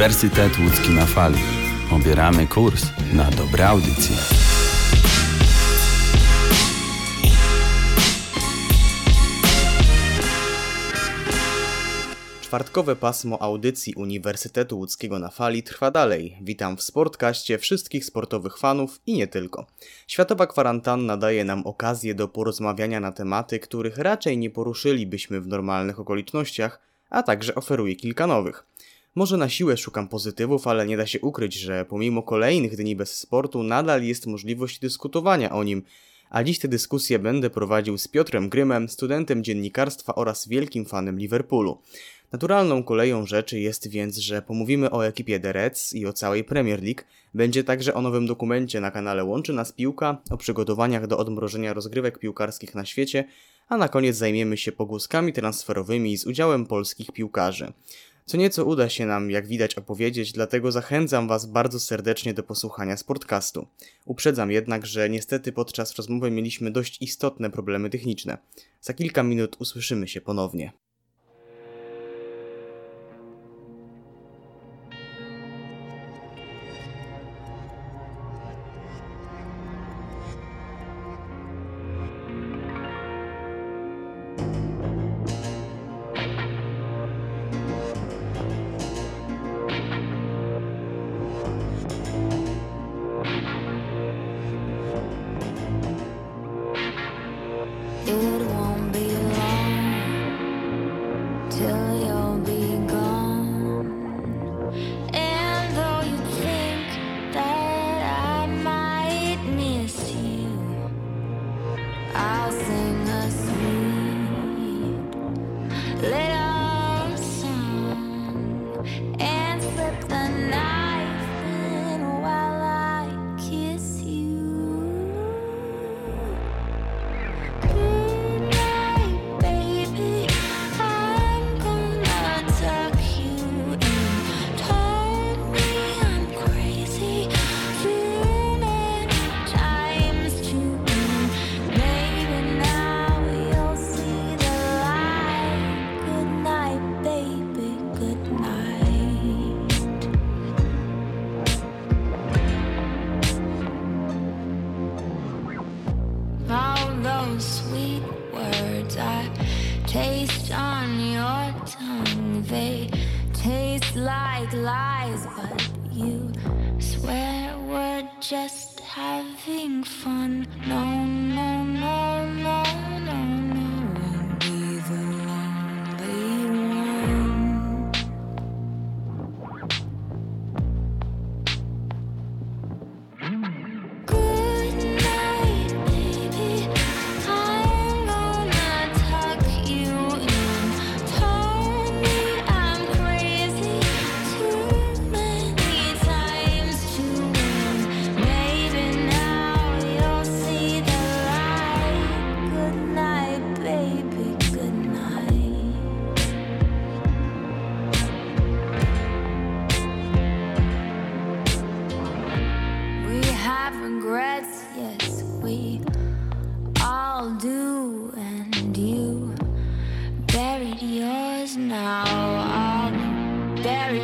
Uniwersytet Łódzki na fali. Obieramy kurs na dobre audycje. Czwartkowe pasmo audycji Uniwersytetu Łódzkiego na fali trwa dalej. Witam w Sportkaście wszystkich sportowych fanów i nie tylko. Światowa kwarantanna daje nam okazję do porozmawiania na tematy, których raczej nie poruszylibyśmy w normalnych okolicznościach, a także oferuje kilka nowych. Może na siłę szukam pozytywów, ale nie da się ukryć, że pomimo kolejnych dni bez sportu nadal jest możliwość dyskutowania o nim, a dziś tę dyskusję będę prowadził z Piotrem Grymem, studentem dziennikarstwa oraz wielkim fanem Liverpoolu. Naturalną koleją rzeczy jest więc, że pomówimy o ekipie The Reds i o całej Premier League, będzie także o nowym dokumencie na kanale Łączy Nas Piłka, o przygotowaniach do odmrożenia rozgrywek piłkarskich na świecie, a na koniec zajmiemy się pogłoskami transferowymi z udziałem polskich piłkarzy. Co nieco uda się nam, jak widać, opowiedzieć, dlatego zachęcam Was bardzo serdecznie do posłuchania sportcastu. Uprzedzam jednak, że niestety podczas rozmowy mieliśmy dość istotne problemy techniczne. Za kilka minut usłyszymy się ponownie.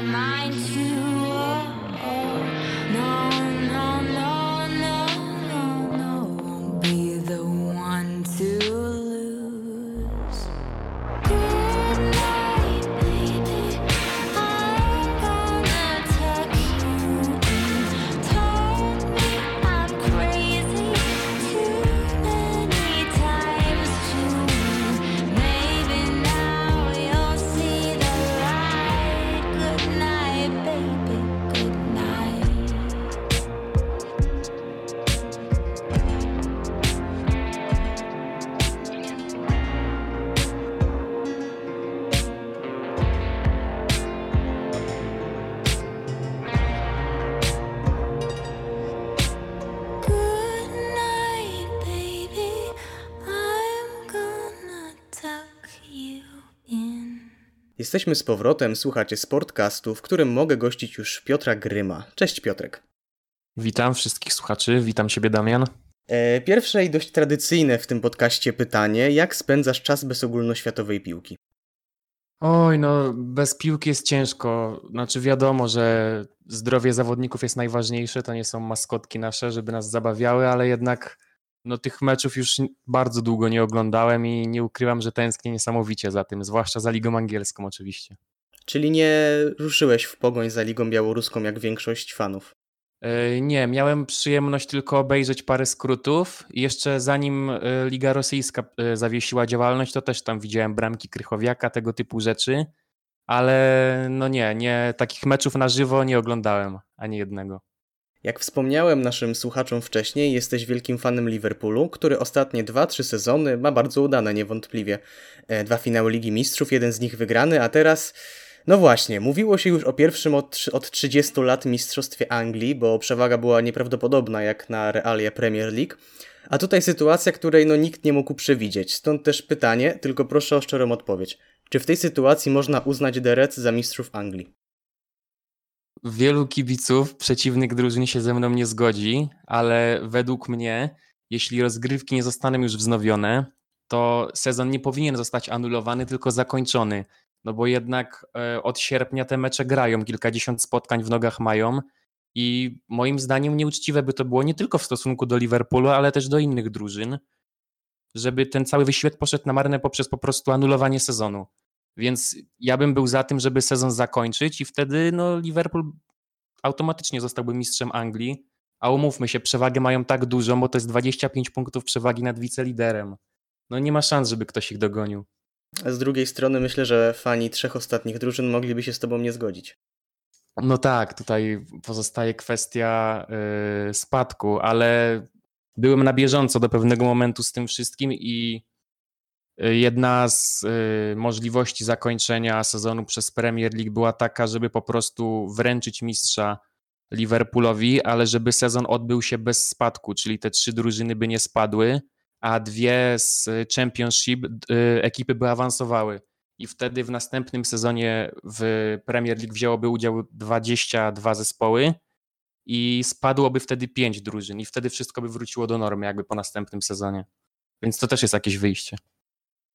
mine too. Jesteśmy z powrotem, słuchacie Sportcastu, w którym mogę gościć już Piotra Gryma. Cześć Piotrek. Witam wszystkich słuchaczy, witam Ciebie Damian. E, pierwsze i dość tradycyjne w tym podcaście pytanie: jak spędzasz czas bez ogólnoświatowej piłki? Oj, no bez piłki jest ciężko. Znaczy wiadomo, że zdrowie zawodników jest najważniejsze, to nie są maskotki nasze, żeby nas zabawiały, ale jednak no tych meczów już bardzo długo nie oglądałem i nie ukrywam, że tęsknię niesamowicie za tym, zwłaszcza za Ligą Angielską oczywiście. Czyli nie ruszyłeś w pogoń za Ligą Białoruską jak większość fanów. E, Nie, miałem przyjemność tylko obejrzeć parę skrótów jeszcze zanim e, Liga Rosyjska e, zawiesiła działalność, to też tam widziałem bramki Krychowiaka, tego typu rzeczy, ale no nie, nie, takich meczów na żywo nie oglądałem, ani jednego. Jak wspomniałem naszym słuchaczom wcześniej, jesteś wielkim fanem Liverpoolu, który ostatnie 2-3 sezony ma bardzo udane niewątpliwie. E, Dwa finały Ligi Mistrzów, jeden z nich wygrany, a teraz... No właśnie, mówiło się już o pierwszym od, od 30 lat mistrzostwie Anglii, bo przewaga była nieprawdopodobna jak na realia Premier League. A tutaj sytuacja, której no nikt nie mógł przewidzieć. Stąd też pytanie, tylko proszę o szczerą odpowiedź. Czy w tej sytuacji można uznać The za mistrzów Anglii? Wielu kibiców przeciwnych drużyn się ze mną nie zgodzi, ale według mnie, jeśli rozgrywki nie zostaną już wznowione, to sezon nie powinien zostać anulowany, tylko zakończony. No bo jednak e, od sierpnia te mecze grają, kilkadziesiąt spotkań w nogach mają i moim zdaniem nieuczciwe by to było nie tylko w stosunku do Liverpoolu, ale też do innych drużyn, żeby ten cały wysiłek poszedł na marne poprzez po prostu anulowanie sezonu. Więc ja bym był za tym, żeby sezon zakończyć i wtedy no, Liverpool automatycznie zostałby mistrzem Anglii. A umówmy się, przewagę mają tak dużą, bo to jest 25 punktów przewagi nad wiceliderem. No nie ma szans, żeby ktoś ich dogonił. A z drugiej strony myślę, że fani trzech ostatnich drużyn mogliby się z tobą nie zgodzić. No tak, tutaj pozostaje kwestia yy, spadku, ale byłem na bieżąco do pewnego momentu z tym wszystkim i jedna z y, możliwości zakończenia sezonu przez Premier League była taka, żeby po prostu wręczyć mistrza Liverpoolowi, ale żeby sezon odbył się bez spadku, czyli te trzy drużyny by nie spadły, a dwie z Championship y, ekipy by awansowały. I wtedy w następnym sezonie w Premier League wzięłoby udział 22 zespoły i spadłoby wtedy 5 drużyn i wtedy wszystko by wróciło do normy jakby po następnym sezonie. Więc to też jest jakieś wyjście.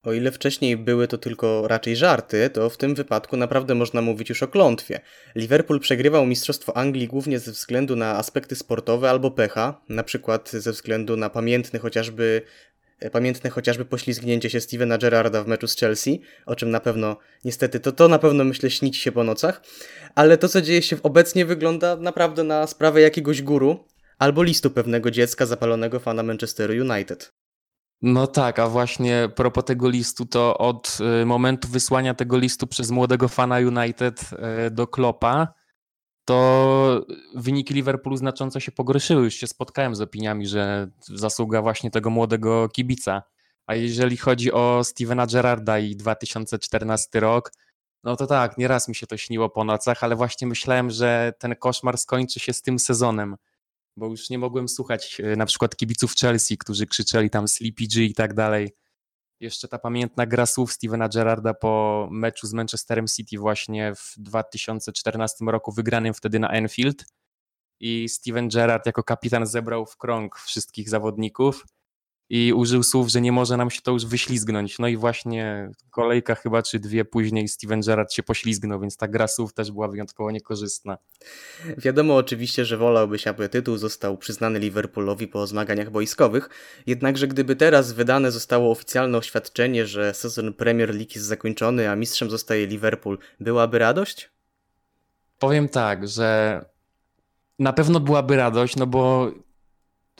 O ile wcześniej były to tylko raczej żarty, to w tym wypadku naprawdę można mówić już o klątwie. Liverpool przegrywał Mistrzostwo Anglii głównie ze względu na aspekty sportowe albo pecha, na przykład ze względu na pamiętny chociażby e, pamiętne chociażby poślizgnięcie się Stevena Gerrarda w meczu z Chelsea, o czym na pewno, niestety, to to na pewno myślę śnić się po nocach, ale to co dzieje się obecnie wygląda naprawdę na sprawę jakiegoś guru albo listu pewnego dziecka zapalonego fana Manchesteru United. No tak, a właśnie propos tego listu, to od y, momentu wysłania tego listu przez młodego fana United y, do Klopa, to wyniki Liverpoolu znacząco się pogorszyły. Już się spotkałem z opiniami, że zasługa właśnie tego młodego kibica. A jeżeli chodzi o Stevena Gerrarda i 2014 rok, no to tak, nieraz mi się to śniło po nocach, ale właśnie myślałem, że ten koszmar skończy się z tym sezonem bo już nie mogłem słuchać e, na przykład kibiców Chelsea, którzy krzyczeli tam Sleepy G i tak dalej. Jeszcze ta pamiętna gra słów Stevena Gerrarda po meczu z Manchesterem City właśnie w 2014 roku, wygranym wtedy na Enfield. I Steven Gerrard jako kapitan zebrał w krąg wszystkich zawodników i użył słów, że nie może nam się to już wyślizgnąć. No i właśnie kolejka chyba czy dwie później Steven Gerrard się poślizgnął, więc ta gra słów też była wyjątkowo niekorzystna. Wiadomo oczywiście, że wolałbyś, aby tytuł został przyznany Liverpoolowi po zmaganiach boiskowych, jednakże gdyby teraz wydane zostało oficjalne oświadczenie, że sezon Premier League jest zakończony, a mistrzem zostaje Liverpool, byłaby radość? Powiem tak, że na pewno byłaby radość, no bo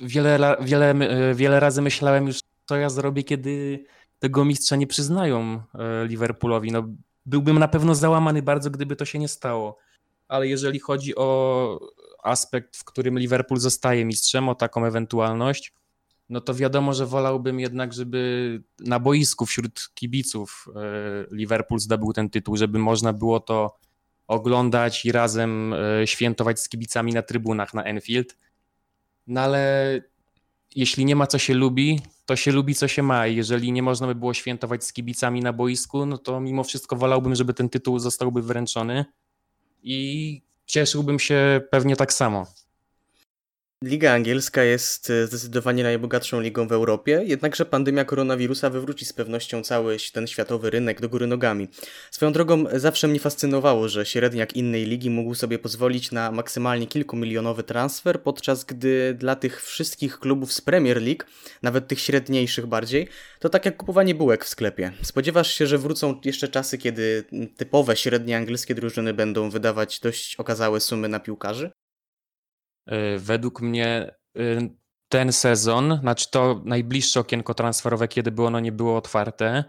wiele, wiele, wiele razy myślałem już, co ja zrobię, kiedy tego mistrza nie przyznają e, Liverpoolowi. No, byłbym na pewno załamany bardzo, gdyby to się nie stało. Ale jeżeli chodzi o aspekt, w którym Liverpool zostaje mistrzem, o taką ewentualność, no to wiadomo, że wolałbym jednak, żeby na boisku wśród kibiców e, Liverpool zdobył ten tytuł, żeby można było to oglądać i razem e, świętować z kibicami na trybunach na Enfield no ale jeśli nie ma co się lubi, to się lubi co się ma. I jeżeli nie można by było świętować z kibicami na boisku, no to mimo wszystko wolałbym, żeby ten tytuł zostałby wręczony i cieszyłbym się pewnie tak samo. Liga angielska jest e, zdecydowanie najbogatszą ligą w Europie, jednakże pandemia koronawirusa wywróci z pewnością cały ten światowy rynek do góry nogami. Swoją drogą zawsze mnie fascynowało, że średniak innej ligi mógł sobie pozwolić na maksymalnie kilkumilionowy transfer, podczas gdy dla tych wszystkich klubów z Premier League, nawet tych średniejszych bardziej, to tak jak kupowanie bułek w sklepie. Spodziewasz się, że wrócą jeszcze czasy, kiedy typowe średnie angielskie drużyny będą wydawać dość okazałe sumy na piłkarzy? Y, według mnie y, ten sezon, znaczy to najbliższe okienko transferowe, kiedy by ono nie było otwarte,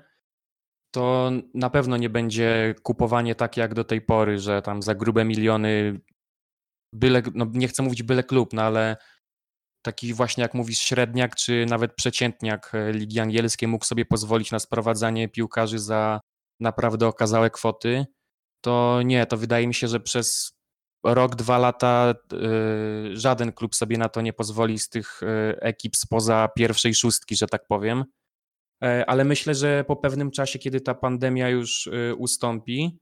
to na pewno nie będzie kupowanie tak jak do tej pory, że tam za grube miliony byle, no nie chcę mówić byle klub, no ale taki właśnie jak mówisz średniak, czy nawet przeciętniak e, Ligi Angielskiej mógł sobie pozwolić na sprowadzanie piłkarzy za naprawdę okazałe kwoty, to nie, to wydaje mi się, że przez rok, dwa lata y, żaden klub sobie na to nie pozwoli z tych y, ekip spoza pierwszej szóstki, że tak powiem. E, ale myślę, że po pewnym czasie, kiedy ta pandemia już y, ustąpi,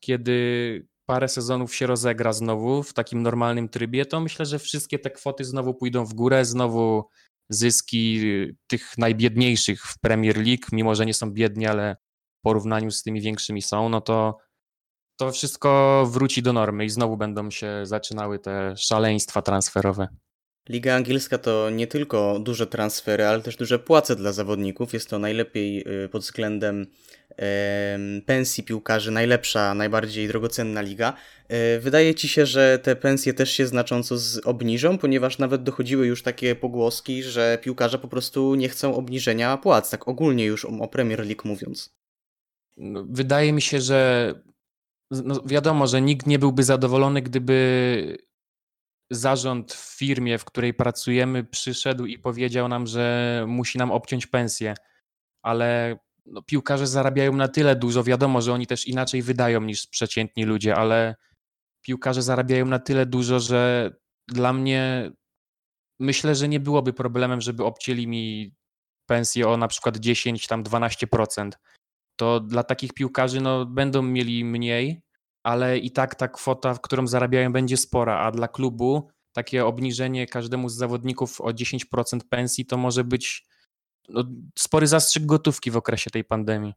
kiedy parę sezonów się rozegra znowu w takim normalnym trybie, to myślę, że wszystkie te kwoty znowu pójdą w górę, znowu zyski tych najbiedniejszych w Premier League, mimo że nie są biedni, ale w porównaniu z tymi większymi są, no to to wszystko wróci do normy i znowu będą się zaczynały te szaleństwa transferowe. Liga angielska to nie tylko duże transfery, ale też duże płace dla zawodników. Jest to najlepiej y, pod względem pensji piłkarzy, najlepsza, najbardziej drogocenna liga. Y, wydaje ci się, że te pensje też się znacząco obniżą, ponieważ nawet dochodziły już takie pogłoski, że piłkarze po prostu nie chcą obniżenia płac, tak ogólnie już o Premier League mówiąc. No, wydaje mi się, że no wiadomo, że nikt nie byłby zadowolony, gdyby zarząd w firmie, w której pracujemy, przyszedł i powiedział nam, że musi nam obciąć pensję, ale no, piłkarze zarabiają na tyle dużo. Wiadomo, że oni też inaczej wydają niż przeciętni ludzie, ale piłkarze zarabiają na tyle dużo, że dla mnie myślę, że nie byłoby problemem, żeby obcięli mi pensję o na przykład 10, tam 12% to dla takich piłkarzy no, będą mieli mniej, ale i tak ta kwota, którą zarabiają, będzie spora, a dla klubu takie obniżenie każdemu z zawodników o 10% pensji to może być no, spory zastrzyk gotówki w okresie tej pandemii.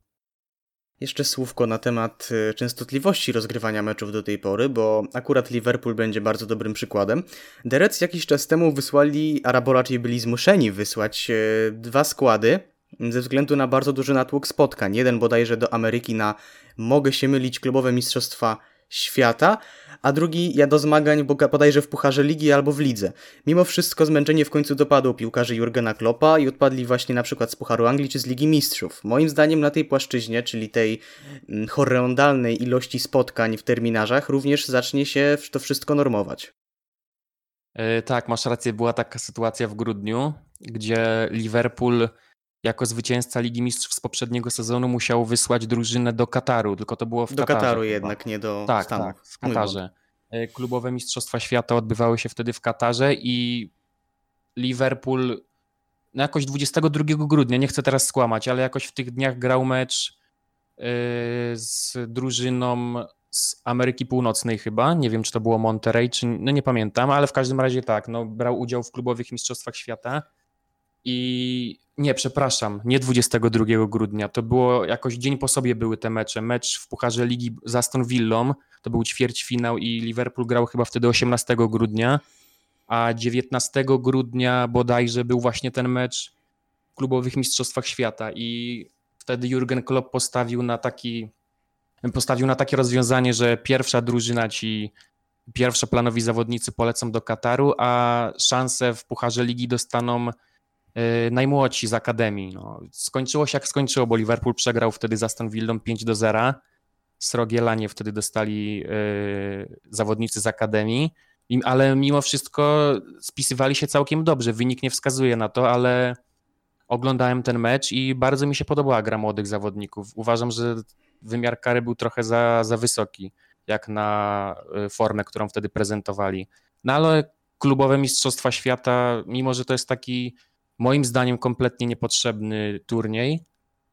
Jeszcze słówko na temat y, częstotliwości rozgrywania meczów do tej pory, bo akurat Liverpool będzie bardzo dobrym przykładem. Derec jakiś czas temu wysłali, a raczej byli zmuszeni wysłać y, dwa składy ze względu na bardzo duży natłok spotkań. Jeden bodajże do Ameryki na mogę się mylić klubowe mistrzostwa świata, a drugi ja do zmagań bodajże w Pucharze Ligi albo w Lidze. Mimo wszystko zmęczenie w końcu dopadło piłkarzy Jurgena Kloppa i odpadli właśnie na przykład z Pucharu Anglii czy z Ligi Mistrzów. Moim zdaniem na tej płaszczyźnie, czyli tej mm, horrendalnej ilości spotkań w terminarzach, również zacznie się to wszystko normować. Yy, tak, masz rację, była taka sytuacja w grudniu, gdzie Liverpool jako zwycięzca Ligi Mistrzów z poprzedniego sezonu musiał wysłać drużynę do Kataru, tylko to było w do Katarze. Do Kataru chyba. jednak, nie do tak, Stanów. Tak, w Katarze. E, klubowe Mistrzostwa Świata odbywały się wtedy w Katarze i Liverpool no jakoś 22 grudnia, nie chcę teraz skłamać, ale jakoś w tych dniach grał mecz e, z drużyną z Ameryki Północnej chyba, nie wiem czy to było Monterey, czy no nie pamiętam, ale w każdym razie tak, no brał udział w klubowych Mistrzostwach Świata i nie, przepraszam, nie 22 grudnia. To było jakoś dzień po sobie były te mecze. Mecz w Pucharze Ligi z Aston Villą, to był ćwierćfinał i Liverpool grał chyba wtedy 18 grudnia, a 19 grudnia bodajże był właśnie ten mecz w klubowych mistrzostwach świata i wtedy Jurgen Klopp postawił na taki postawił na takie rozwiązanie, że pierwsza drużyna ci pierwszoplanowi zawodnicy polecą do Kataru, a szanse w Pucharze Ligi dostaną najmłodsi z Akademii. No, skończyło się jak skończyło, bo Liverpool przegrał wtedy z Aston Villą 5 do 0. Srogielanie wtedy dostali yy, zawodnicy z Akademii, ale mimo wszystko spisywali się całkiem dobrze. Wynik nie wskazuje na to, ale oglądałem ten mecz i bardzo mi się podobała gra młodych zawodników. Uważam, że wymiar kary był trochę za, za wysoki, jak na y, formę, którą wtedy prezentowali. No ale klubowe Mistrzostwa Świata, mimo że to jest taki moim zdaniem kompletnie niepotrzebny turniej,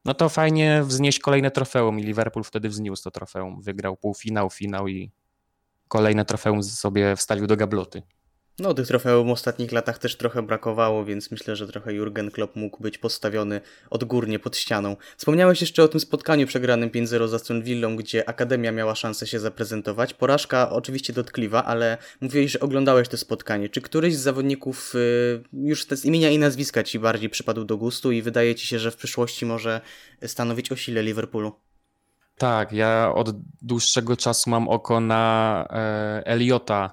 no to fajnie wznieść kolejne trofeum i Liverpool wtedy wzniósł to trofeum. Wygrał półfinał, finał i kolejne trofeum sobie wstawił do gabloty. No, tych trofeów w ostatnich latach też trochę brakowało, więc myślę, że trochę Jurgen Klopp mógł być postawiony odgórnie pod ścianą. Wspomniałeś jeszcze o tym spotkaniu przegranym 5-0 z Aston Villą, gdzie Akademia miała szansę się zaprezentować. Porażka oczywiście dotkliwa, ale mówiłeś, że oglądałeś to spotkanie. Czy któryś z zawodników y, już z imienia i nazwiska ci bardziej przypadł do gustu i wydaje ci się, że w przyszłości może stanowić o sile Liverpoolu? Tak, ja od dłuższego czasu mam oko na e, Eliota,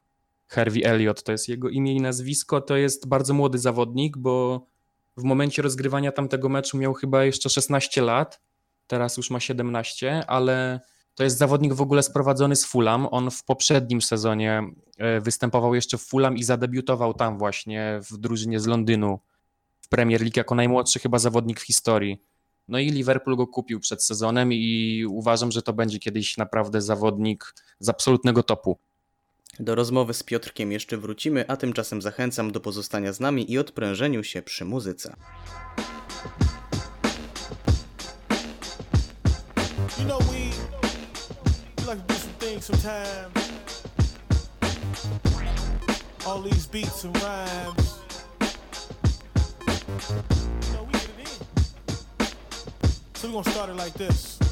Harvey Elliot, to jest jego imię i nazwisko. To jest bardzo młody zawodnik, bo w momencie rozgrywania tamtego meczu miał chyba jeszcze 16 lat, teraz już ma 17, ale to jest zawodnik w ogóle sprowadzony z Fulham. On w poprzednim sezonie e, występował jeszcze w Fulham i zadebiutował tam właśnie w drużynie z Londynu w Premier League jako najmłodszy chyba zawodnik w historii. No i Liverpool go kupił przed sezonem i uważam, że to będzie kiedyś naprawdę zawodnik z absolutnego topu. Do rozmowy z Piotrkiem jeszcze wrócimy, a tymczasem zachęcam do pozostania z nami i odprężeniu się przy muzyce. You know we, we like to do some things sometimes. All these beats and rhymes. You know we get it in. So we gonna start it like this.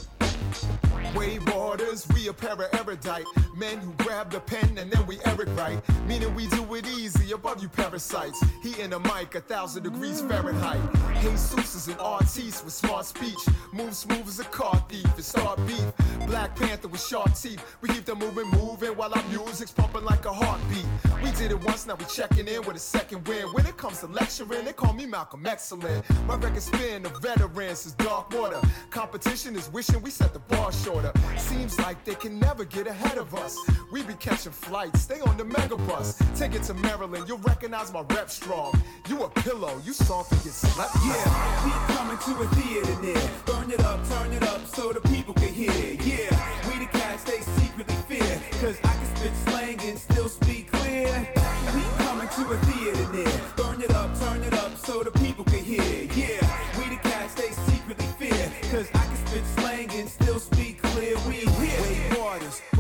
Wave waters, we a pair of erudite men who grab the pen and then we Eric right. Meaning we do it easy above you parasites. He in the mic, a thousand degrees Fahrenheit. Jesus is an artiste with smart speech. Move smooth as a car thief and start beef. Black Panther with sharp teeth. We keep the movement moving while our music's pumping like a heartbeat. We did it once, now we checking in with a second win. When it comes to lecturing, they call me Malcolm Excellent. My record spin, the veterans is dark water. Competition is wishing we set the bar shorter. Seems like they can never get ahead of us. We be catching flights, stay on the mega bus. Take it to Maryland, you'll recognize my rep strong. You a pillow, you soft and get slept. Yeah, we coming to a theater near. Burn it up, turn it up so the people can hear. Yeah, we the cats they secretly fear. Cause I can spit slang and still speak clear. We coming to a theater near.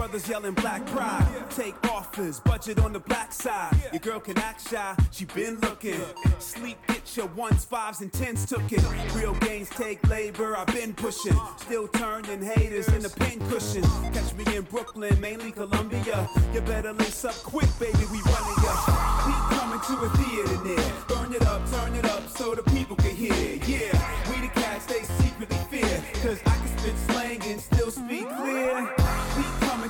Brothers yelling black pride. Take offers, budget on the black side. Your girl can act shy, she been looking. Sleep, get your ones, fives, and tens took it. Real gains take labor, I've been pushing. Still turning haters in the pin cushion. Catch me in Brooklyn, mainly Columbia. You better lace up quick, baby, we running ya. We coming to a theater near. Burn it up, turn it up so the people can hear. Yeah, we the cats they secretly fear. Cause I can spit slang and still speak clear.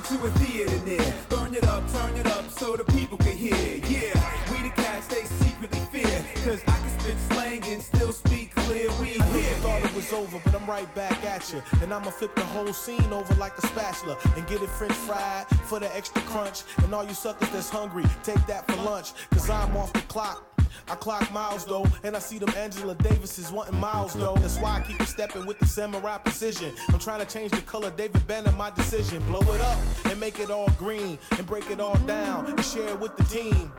To a theater near. Burn it up, turn it up so the people can hear. Yeah, we the cats they secretly fear. Cause I can spit slang and still speak clear. We here. thought it was over, but I'm right back at you. And I'ma flip the whole scene over like a spatula and get it french fried for the extra crunch. And all you suckers that's hungry, take that for lunch. Cause I'm off the clock. I clock miles though, and I see them Angela Davises wanting miles though. That's why I keep stepping with the samurai precision. I'm trying to change the color, David Banner, my decision. Blow it up and make it all green, and break it all down and share it with the team.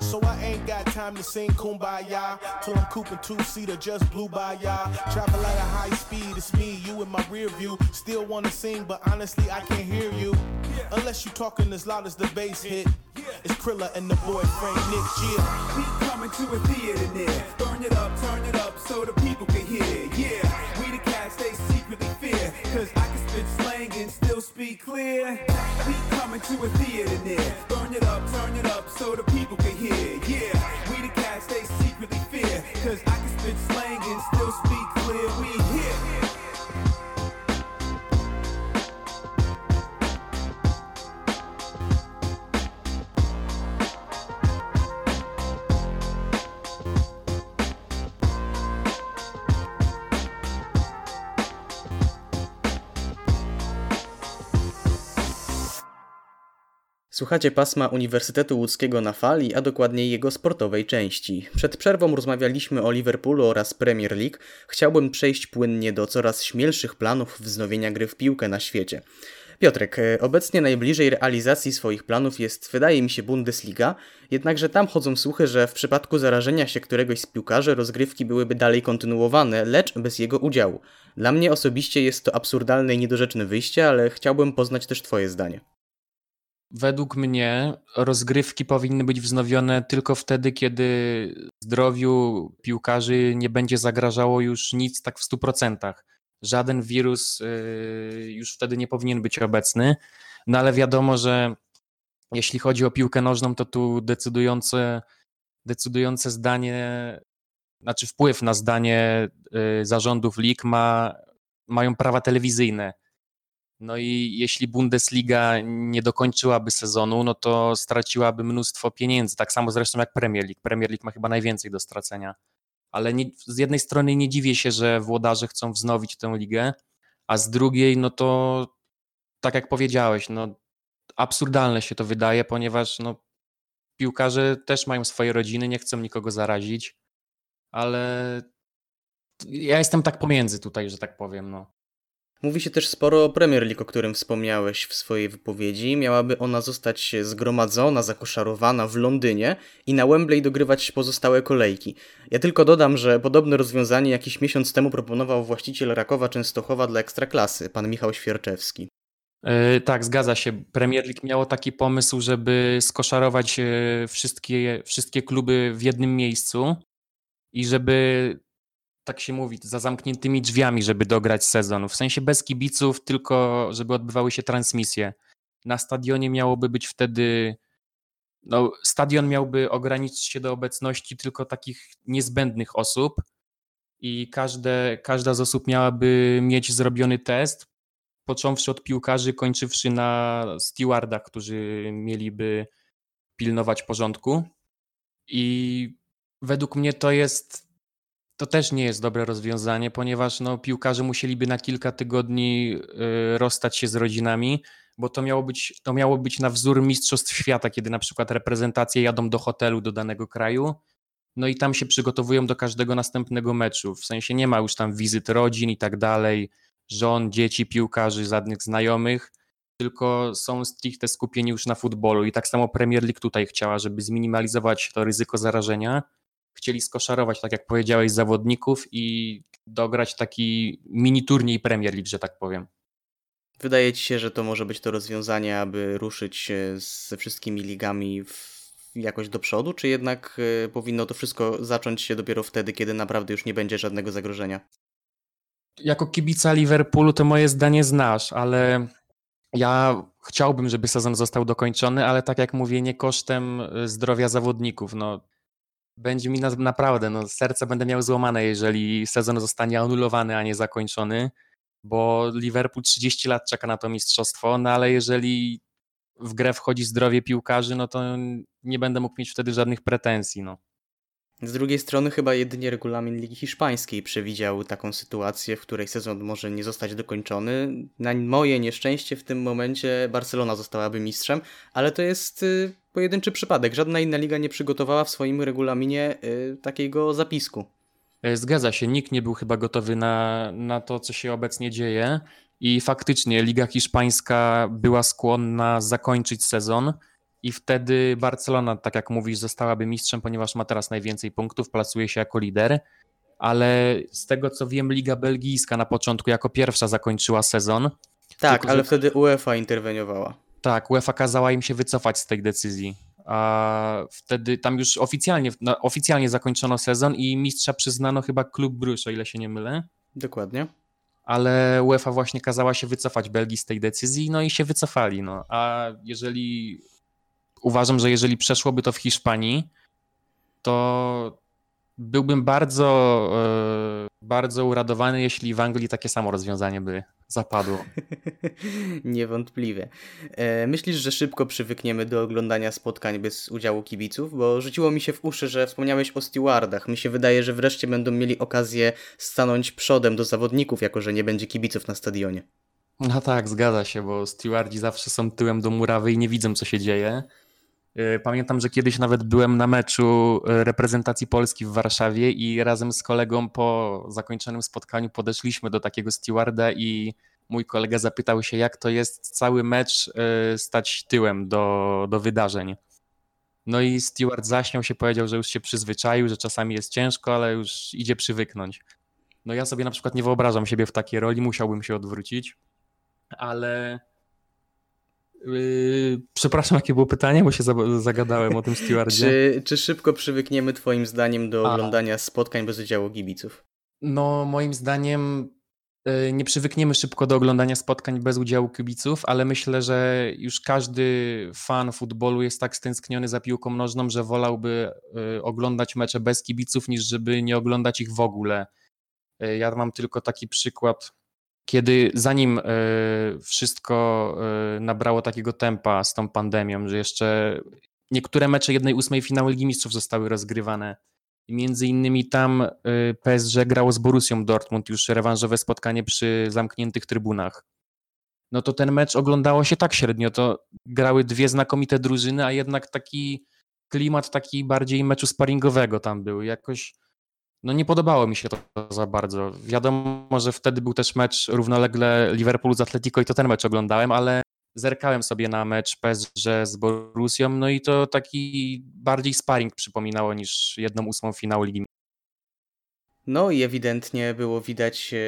So I ain't got time to sing kumbaya till I'm cooping two seater, just blew by ya. Travel at a high speed, it's me, you in my rear view. Still wanna sing, but honestly I can't hear you. Unless you talking as loud as the bass hit. It's Krilla and the boyfriend Nick G. We coming to a theater near. Burn it up, turn it up so the people can hear. Yeah, we the cats they secretly fear. Cause I spit slang and still speak clear. We coming to a theater near. Burn it up, turn it up so the people can hear. Yeah, we the cats they secretly fear. Cause I can spit slang and Słuchacie pasma Uniwersytetu Łódzkiego na fali, a dokładniej jego sportowej części. Przed przerwą rozmawialiśmy o Liverpoolu oraz Premier League. Chciałbym przejść płynnie do coraz śmielszych planów wznowienia gry w piłkę na świecie. Piotrek, e, obecnie najbliżej realizacji swoich planów jest, wydaje mi się, Bundesliga, jednakże tam chodzą słuchy, że w przypadku zarażenia się któregoś z piłkarzy rozgrywki byłyby dalej kontynuowane, lecz bez jego udziału. Dla mnie osobiście jest to absurdalne i niedorzeczne wyjście, ale chciałbym poznać też Twoje zdanie. Według mnie rozgrywki powinny być wznowione tylko wtedy, kiedy zdrowiu piłkarzy nie będzie zagrażało już nic tak w 100%. Żaden wirus y, już wtedy nie powinien być obecny. No ale wiadomo, że jeśli chodzi o piłkę nożną, to tu decydujące, decydujące zdanie, znaczy wpływ na zdanie y, zarządów lig ma, mają prawa telewizyjne. No i jeśli Bundesliga nie dokończyłaby sezonu, no to straciłaby mnóstwo pieniędzy. Tak samo zresztą jak Premier League. Premier League ma chyba najwięcej do stracenia. Ale nie, z jednej strony nie dziwię się, że włodarze chcą wznowić tę ligę, a z drugiej, no to tak jak powiedziałeś, no absurdalne się to wydaje, ponieważ no, piłkarze też mają swoje rodziny, nie chcą nikogo zarazić, ale ja jestem tak pomiędzy tutaj, że tak powiem. No. Mówi się też sporo o Premier League, o którym wspomniałeś w swojej wypowiedzi. Miałaby ona zostać zgromadzona, zakoszarowana w Londynie i na Wembley dogrywać pozostałe kolejki. Ja tylko dodam, że podobne rozwiązanie jakiś miesiąc temu proponował właściciel Rakowa Częstochowa dla Ekstraklasy, pan Michał Świerczewski. Yy, tak, zgadza się. Premier League miało taki pomysł, żeby skoszarować e, wszystkie, wszystkie kluby w jednym miejscu i żeby tak się mówi, za zamkniętymi drzwiami, żeby dograć sezon. W sensie bez kibiców, tylko żeby odbywały się transmisje. Na stadionie miałoby być wtedy. No, stadion miałby ograniczyć się do obecności tylko takich niezbędnych osób i każde, każda z osób miałaby mieć zrobiony test, począwszy od piłkarzy, kończywszy na stewardach, którzy mieliby pilnować porządku. I według mnie to jest to też nie jest dobre rozwiązanie, ponieważ no, piłkarze musieliby na kilka tygodni y, rozstać się z rodzinami, bo to miało, być, to miało być na wzór Mistrzostw Świata, kiedy na przykład reprezentacje jadą do hotelu do danego kraju, no i tam się przygotowują do każdego następnego meczu. W sensie nie ma już tam wizyt rodzin i tak dalej, żon, dzieci, piłkarzy, żadnych znajomych, tylko są stricte skupieni już na futbolu. I tak samo Premier League tutaj chciała, żeby zminimalizować to ryzyko zarażenia chcieli skoszarować, tak jak powiedziałeś, zawodników i dograć taki mini turniej Premier League, że tak powiem. Wydaje ci się, że to może być to rozwiązanie, aby ruszyć ze wszystkimi ligami w, jakoś do przodu, czy jednak y, powinno to wszystko zacząć się dopiero wtedy, kiedy naprawdę już nie będzie żadnego zagrożenia? Jako kibica Liverpoolu to moje zdanie znasz, ale ja chciałbym, żeby sezon został dokończony, ale tak jak mówię, nie kosztem y, zdrowia zawodników. No, będzie mi naprawdę, no serce będę miał złamane, jeżeli sezon zostanie anulowany, a nie zakończony, bo Liverpool 30 lat czeka na to mistrzostwo, no ale jeżeli w grę wchodzi zdrowie piłkarzy, no to nie będę mógł mieć wtedy żadnych pretensji, no. Z drugiej strony chyba jedynie regulamin Ligi Hiszpańskiej przewidział taką sytuację, w której sezon może nie zostać dokończony. Na moje nieszczęście w tym momencie Barcelona zostałaby mistrzem, ale to jest y, pojedynczy przypadek. Żadna inna liga nie przygotowała w swoim regulaminie y, takiego zapisku. E, zgadza się, nikt nie był chyba gotowy na, na to, co się obecnie dzieje. I faktycznie Liga Hiszpańska była skłonna zakończyć sezon i wtedy Barcelona, tak jak mówisz, zostałaby mistrzem, ponieważ ma teraz najwięcej punktów, plasuje się jako lider. Ale z tego co wiem, Liga Belgijska na początku jako pierwsza zakończyła sezon. Tak, Tylko, ale że... wtedy UEFA interweniowała. Tak, UEFA kazała im się wycofać z tej decyzji. A wtedy tam już oficjalnie, no, oficjalnie zakończono sezon i mistrza przyznano chyba klub Bruges, o ile się nie mylę. Dokładnie. Ale UEFA właśnie kazała się wycofać Belgii z tej decyzji, no i się wycofali. No. A jeżeli uważam, że jeżeli przeszłoby to w Hiszpanii, to byłbym bardzo, e, bardzo uradowany, jeśli w Anglii takie samo rozwiązanie by zapadło. Niewątpliwie. E, myślisz, że szybko przywykniemy do oglądania spotkań bez udziału kibiców? Bo rzuciło mi się w uszy, że wspomniałeś o stewardach. Mi się wydaje, że wreszcie będą mieli okazję stanąć przodem do zawodników, jako że nie będzie kibiców na stadionie. No tak, zgadza się, bo stewardzi zawsze są tyłem do murawy i nie widzą, co się dzieje. E, pamiętam, że kiedyś nawet byłem na meczu e, reprezentacji Polski w Warszawie i razem z kolegą po zakończonym spotkaniu podeszliśmy do takiego stewarda i mój kolega zapytał się, jak to jest cały mecz e, stać tyłem do, do wydarzeń. No i steward zaśmiał się, powiedział, że już się przyzwyczaił, że czasami jest ciężko, ale już idzie przywyknąć. No ja sobie na przykład nie wyobrażam siebie w takiej roli, musiałbym się odwrócić, ale Yy, przepraszam, jakie było pytanie, bo się za- zagadałem o tym stewardzie. Czy, czy szybko przywykniemy twoim zdaniem do A. oglądania spotkań bez udziału kibiców? No, moim zdaniem y, nie przywykniemy szybko do oglądania spotkań bez udziału kibiców, ale myślę, że już każdy fan futbolu jest tak stęskniony za piłką nożną, że wolałby y, oglądać mecze bez kibiców, niż żeby nie oglądać ich w ogóle. Ja mam tylko taki przykład, kiedy zanim y, wszystko y, nabrało takiego tempa z tą pandemią, że jeszcze niektóre mecze jednej ósmej finału Ligi Mistrzów zostały rozgrywane. Między innymi tam y, PSG grało z Borussią Dortmund już rewanżowe spotkanie przy zamkniętych trybunach. No to ten mecz oglądało się tak średnio, to grały dwie znakomite drużyny, a jednak taki klimat taki bardziej meczu sparingowego tam był. Jakoś no nie podobało mi się to za bardzo. Wiadomo, że wtedy był też mecz równolegle Liverpoolu z Atletico i to ten mecz oglądałem, ale zerkałem sobie na mecz PSG z Borussią, no i to taki bardziej sparring przypominało niż jedną ósmą finału Ligi No i ewidentnie było widać e,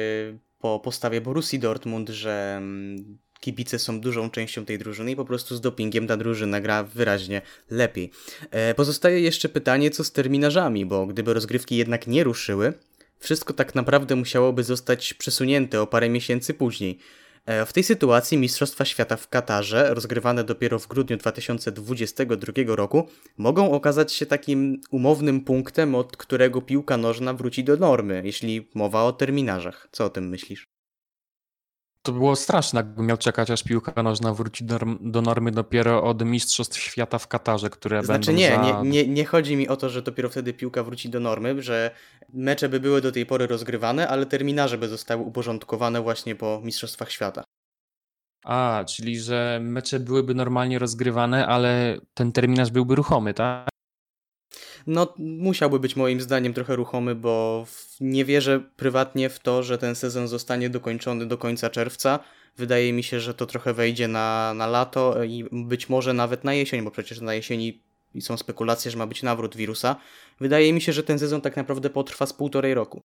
po postawie Borussii Dortmund, że mm, kibice są dużą częścią tej drużyny i po prostu z dopingiem ta drużyna gra wyraźnie lepiej. E, Pozostaje jeszcze pytanie, co z terminarzami, bo gdyby rozgrywki jednak nie ruszyły, wszystko tak naprawdę musiałoby zostać przesunięte o parę miesięcy później. E, W tej sytuacji Mistrzostwa Świata w Katarze, rozgrywane dopiero w grudniu 2022 roku, mogą okazać się takim umownym punktem, od którego piłka nożna wróci do normy, jeśli mowa o terminarzach. Co o tym myślisz? To było straszne, jakbym miał czekać, aż piłka nożna wróci do, do normy dopiero od Mistrzostw Świata w Katarze, które Znaczy będą nie, za... nie, nie, nie chodzi mi o to, że dopiero wtedy piłka wróci do normy, że mecze by były do tej pory rozgrywane, ale terminarze by zostały uporządkowane właśnie po Mistrzostwach Świata. A, czyli że mecze byłyby normalnie rozgrywane, ale ten terminarz byłby ruchomy, tak? No, musiałby być moim zdaniem trochę ruchomy, bo nie wierzę prywatnie w to, że ten sezon zostanie dokończony do końca czerwca. Wydaje mi się, że to trochę wejdzie na, na lato i być może nawet na jesień, bo przecież na jesieni są spekulacje, że ma być nawrót wirusa. Wydaje mi się, że ten sezon tak naprawdę potrwa z półtorej roku.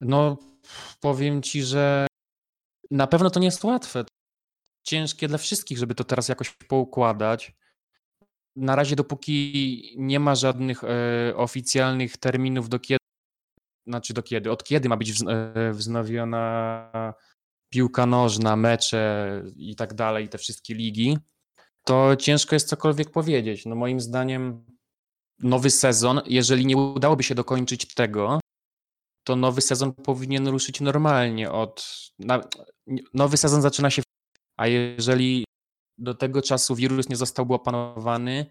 No, powiem ci, że na pewno to nie jest łatwe. Ciężkie dla wszystkich, żeby to teraz jakoś poukładać. Na razie, dopóki nie ma żadnych e, oficjalnych terminów, do kiedy, znaczy do kiedy, od kiedy ma być wz, e, wznowiona piłka nożna, mecze i tak dalej, te wszystkie ligi, to ciężko jest cokolwiek powiedzieć. No moim zdaniem nowy sezon, jeżeli nie udałoby się dokończyć tego, to nowy sezon powinien ruszyć normalnie od. Na, nowy sezon zaczyna się. A jeżeli do tego czasu wirus nie zostałby opanowany,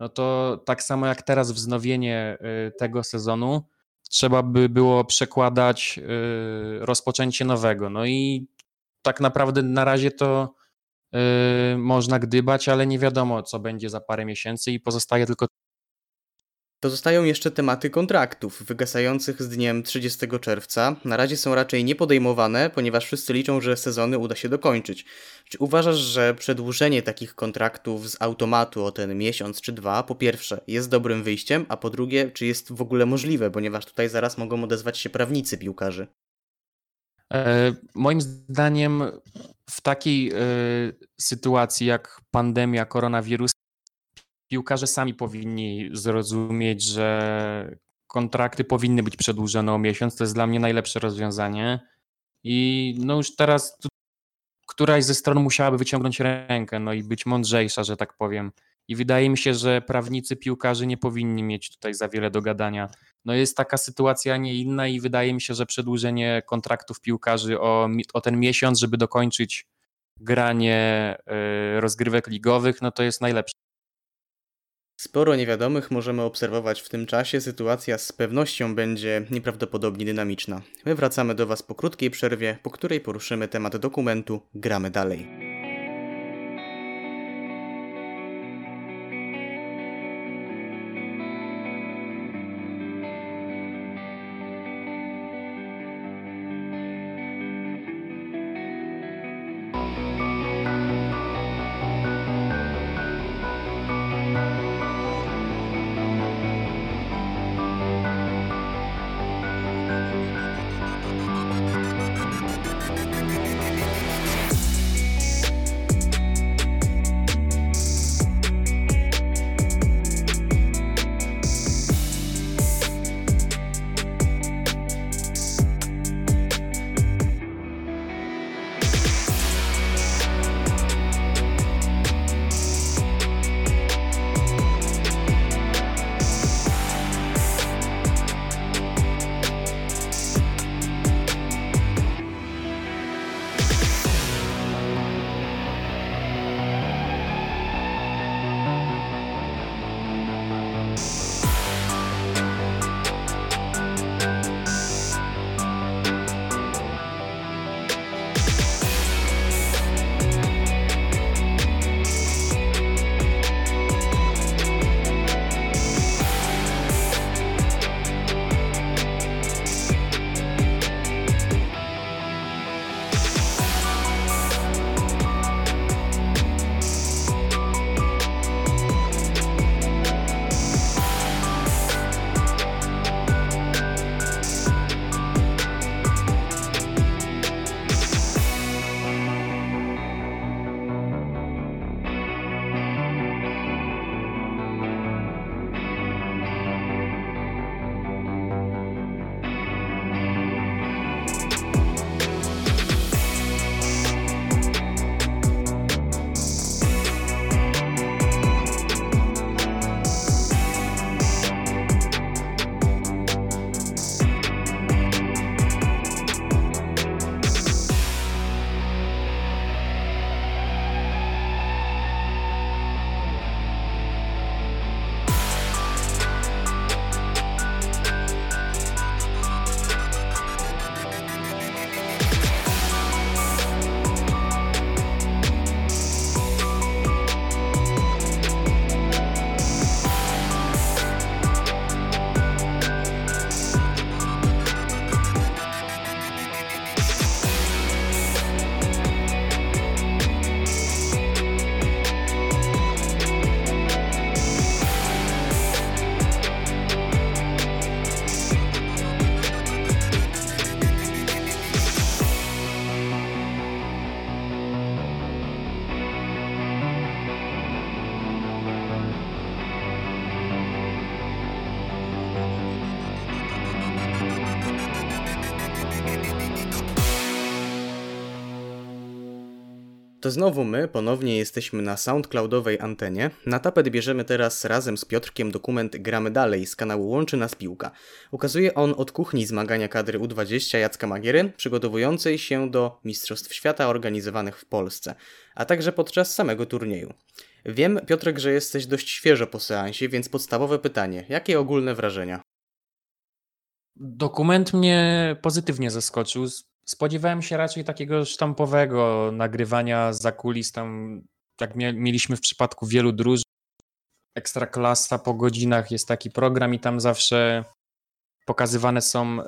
no to tak samo jak teraz wznowienie y, tego sezonu, trzeba by było przekładać y, rozpoczęcie nowego. No i tak naprawdę na razie to y, można gdybać, ale nie wiadomo, co będzie za parę miesięcy i pozostaje tylko Pozostają jeszcze tematy kontraktów, wygasających z dniem 30 czerwca. Na razie są raczej niepodejmowane, ponieważ wszyscy liczą, że sezony uda się dokończyć. Czy uważasz, że przedłużenie takich kontraktów z automatu o ten miesiąc czy dwa, po pierwsze, jest dobrym wyjściem, a po drugie, czy jest w ogóle możliwe, ponieważ tutaj zaraz mogą odezwać się prawnicy piłkarzy? E, Moim zdaniem w takiej e, sytuacji jak pandemia, koronawirus, piłkarze sami powinni zrozumieć, że kontrakty powinny być przedłużone o miesiąc. To jest dla mnie najlepsze rozwiązanie. I no już teraz któraś ze stron musiałaby wyciągnąć rękę, no i być mądrzejsza, że tak powiem. I wydaje mi się, że prawnicy piłkarzy nie powinni mieć tutaj za wiele do gadania. No jest taka sytuacja, nie inna i wydaje mi się, że przedłużenie kontraktów piłkarzy o, o ten miesiąc, żeby dokończyć granie y, rozgrywek ligowych, no to jest najlepsze. Sporo niewiadomych możemy obserwować w tym czasie, sytuacja z pewnością będzie nieprawdopodobnie dynamiczna. My wracamy do Was po krótkiej przerwie, po której poruszymy temat dokumentu Gramy dalej. To znowu my, ponownie jesteśmy na SoundCloudowej antenie. Na tapet bierzemy teraz razem z Piotrkiem dokument Gramy Dalej z kanału Łączy Nas Piłka. Ukazuje on od kuchni zmagania kadry U20 Jacka Magiery, przygotowującej się do Mistrzostw Świata organizowanych w Polsce, a także podczas samego turnieju. Wiem, Piotrek, że jesteś dość świeżo po seansie, więc podstawowe pytanie. Jakie ogólne wrażenia? Dokument mnie pozytywnie zaskoczył. Spodziewałem się raczej takiego sztampowego nagrywania za kulis, tam jak mieliśmy w przypadku wielu drużyn. Ekstraklasa po godzinach jest taki program i tam zawsze pokazywane są, e,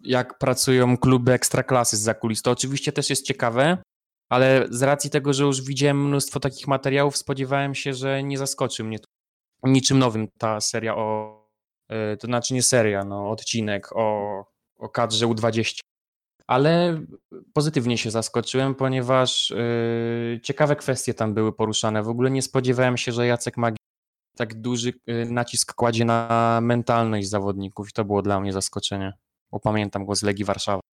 jak pracują kluby ekstraklasy z zakulis. To oczywiście też jest ciekawe, ale z racji tego, że już widziałem mnóstwo takich materiałów, spodziewałem się, że nie zaskoczy mnie niczym nowym ta seria o, e, to znaczy nie seria, no odcinek o, o kadrze U20 ale pozytywnie się zaskoczyłem, ponieważ yy, ciekawe kwestie tam były poruszane. W ogóle nie spodziewałem się, że Jacek Magi tak duży yy, nacisk kładzie na mentalność zawodników i to było dla mnie zaskoczenie. Opamiętam go z Legii Warszawa.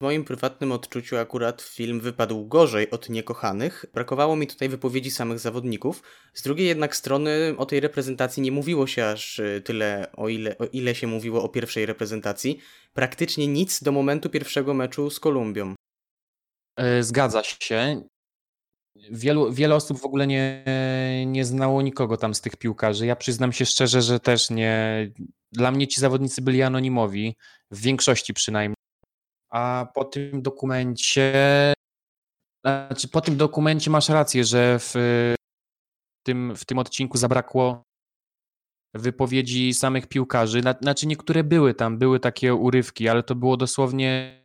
W moim prywatnym odczuciu akurat film wypadł gorzej od Niekochanych. Brakowało mi tutaj wypowiedzi samych zawodników. Z drugiej jednak strony o tej reprezentacji nie mówiło się aż y, tyle, o ile, o ile się mówiło o pierwszej reprezentacji. Praktycznie nic do momentu pierwszego meczu z Kolumbią. E, zgadza się. Wielu, wiele osób w ogóle nie, nie znało nikogo tam z tych piłkarzy. Ja przyznam się szczerze, że też nie. Dla mnie ci zawodnicy byli anonimowi, w większości przynajmniej a po tym dokumencie, znaczy po tym dokumencie masz rację, że w tym, w tym odcinku zabrakło wypowiedzi samych piłkarzy. Znaczy niektóre były tam, były takie urywki, ale to było dosłownie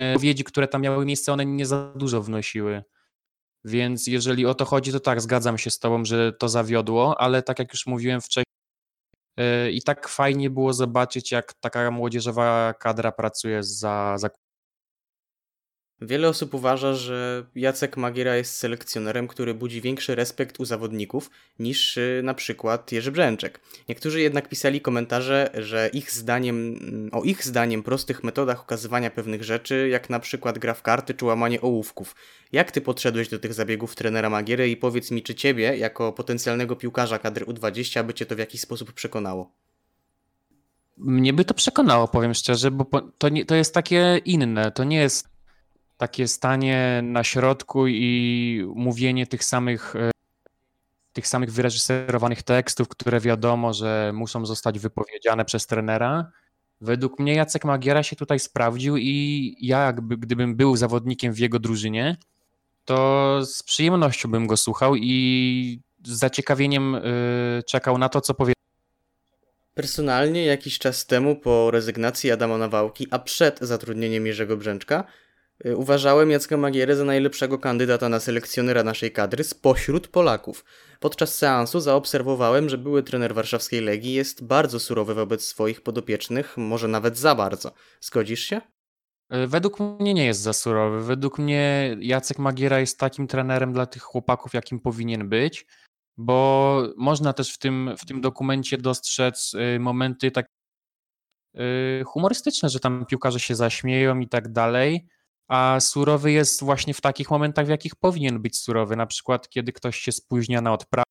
wypowiedzi, które tam miały miejsce, one nie za dużo wnosiły. Więc jeżeli o to chodzi, to tak, zgadzam się z Tobą, że to zawiodło, ale tak jak już mówiłem wcześniej, e, i tak fajnie było zobaczyć, jak taka młodzieżowa kadra pracuje za, za Wiele osób uważa, że Jacek Magiera jest selekcjonerem, który budzi większy respekt u zawodników niż y, na przykład Jerzy Brzęczek. Niektórzy jednak pisali komentarze, że ich zdaniem, o ich zdaniem prostych metodach ukazywania pewnych rzeczy, jak na przykład gra w karty czy łamanie ołówków. Jak ty podszedłeś do tych zabiegów trenera Magiery i powiedz mi, czy ciebie, jako potencjalnego piłkarza kadry U20, by cię to w jakiś sposób przekonało? Mnie by to przekonało, powiem szczerze, bo to, nie, to jest takie inne. To nie jest takie stanie na środku i mówienie tych samych e, tych samych wyreżyserowanych tekstów, które wiadomo, że muszą zostać wypowiedziane przez trenera. Według mnie Jacek Magiera się tutaj sprawdził i ja jakby, gdybym był zawodnikiem w jego drużynie, to z przyjemnością bym go słuchał i z zaciekawieniem e, czekał na to, co powie. Personalnie jakiś czas temu po rezygnacji Adama Nawałki, a przed zatrudnieniem Jerzego Brzęczka, uważałem Jacka Magierę za najlepszego kandydata na selekcjonera naszej kadry spośród Polaków. Podczas seansu zaobserwowałem, że były trener warszawskiej Legii jest bardzo surowy wobec swoich podopiecznych, może nawet za bardzo. Zgodzisz się? Y, według mnie nie jest za surowy. Według mnie Jacek Magiera jest takim trenerem dla tych chłopaków, jakim powinien być, bo można też w tym, w tym dokumencie dostrzec y, momenty tak humorystyczne, że tam piłkarze się zaśmieją i tak dalej a surowy jest właśnie w takich momentach, w jakich powinien być surowy. Na przykład, kiedy ktoś się spóźnia na odprawę,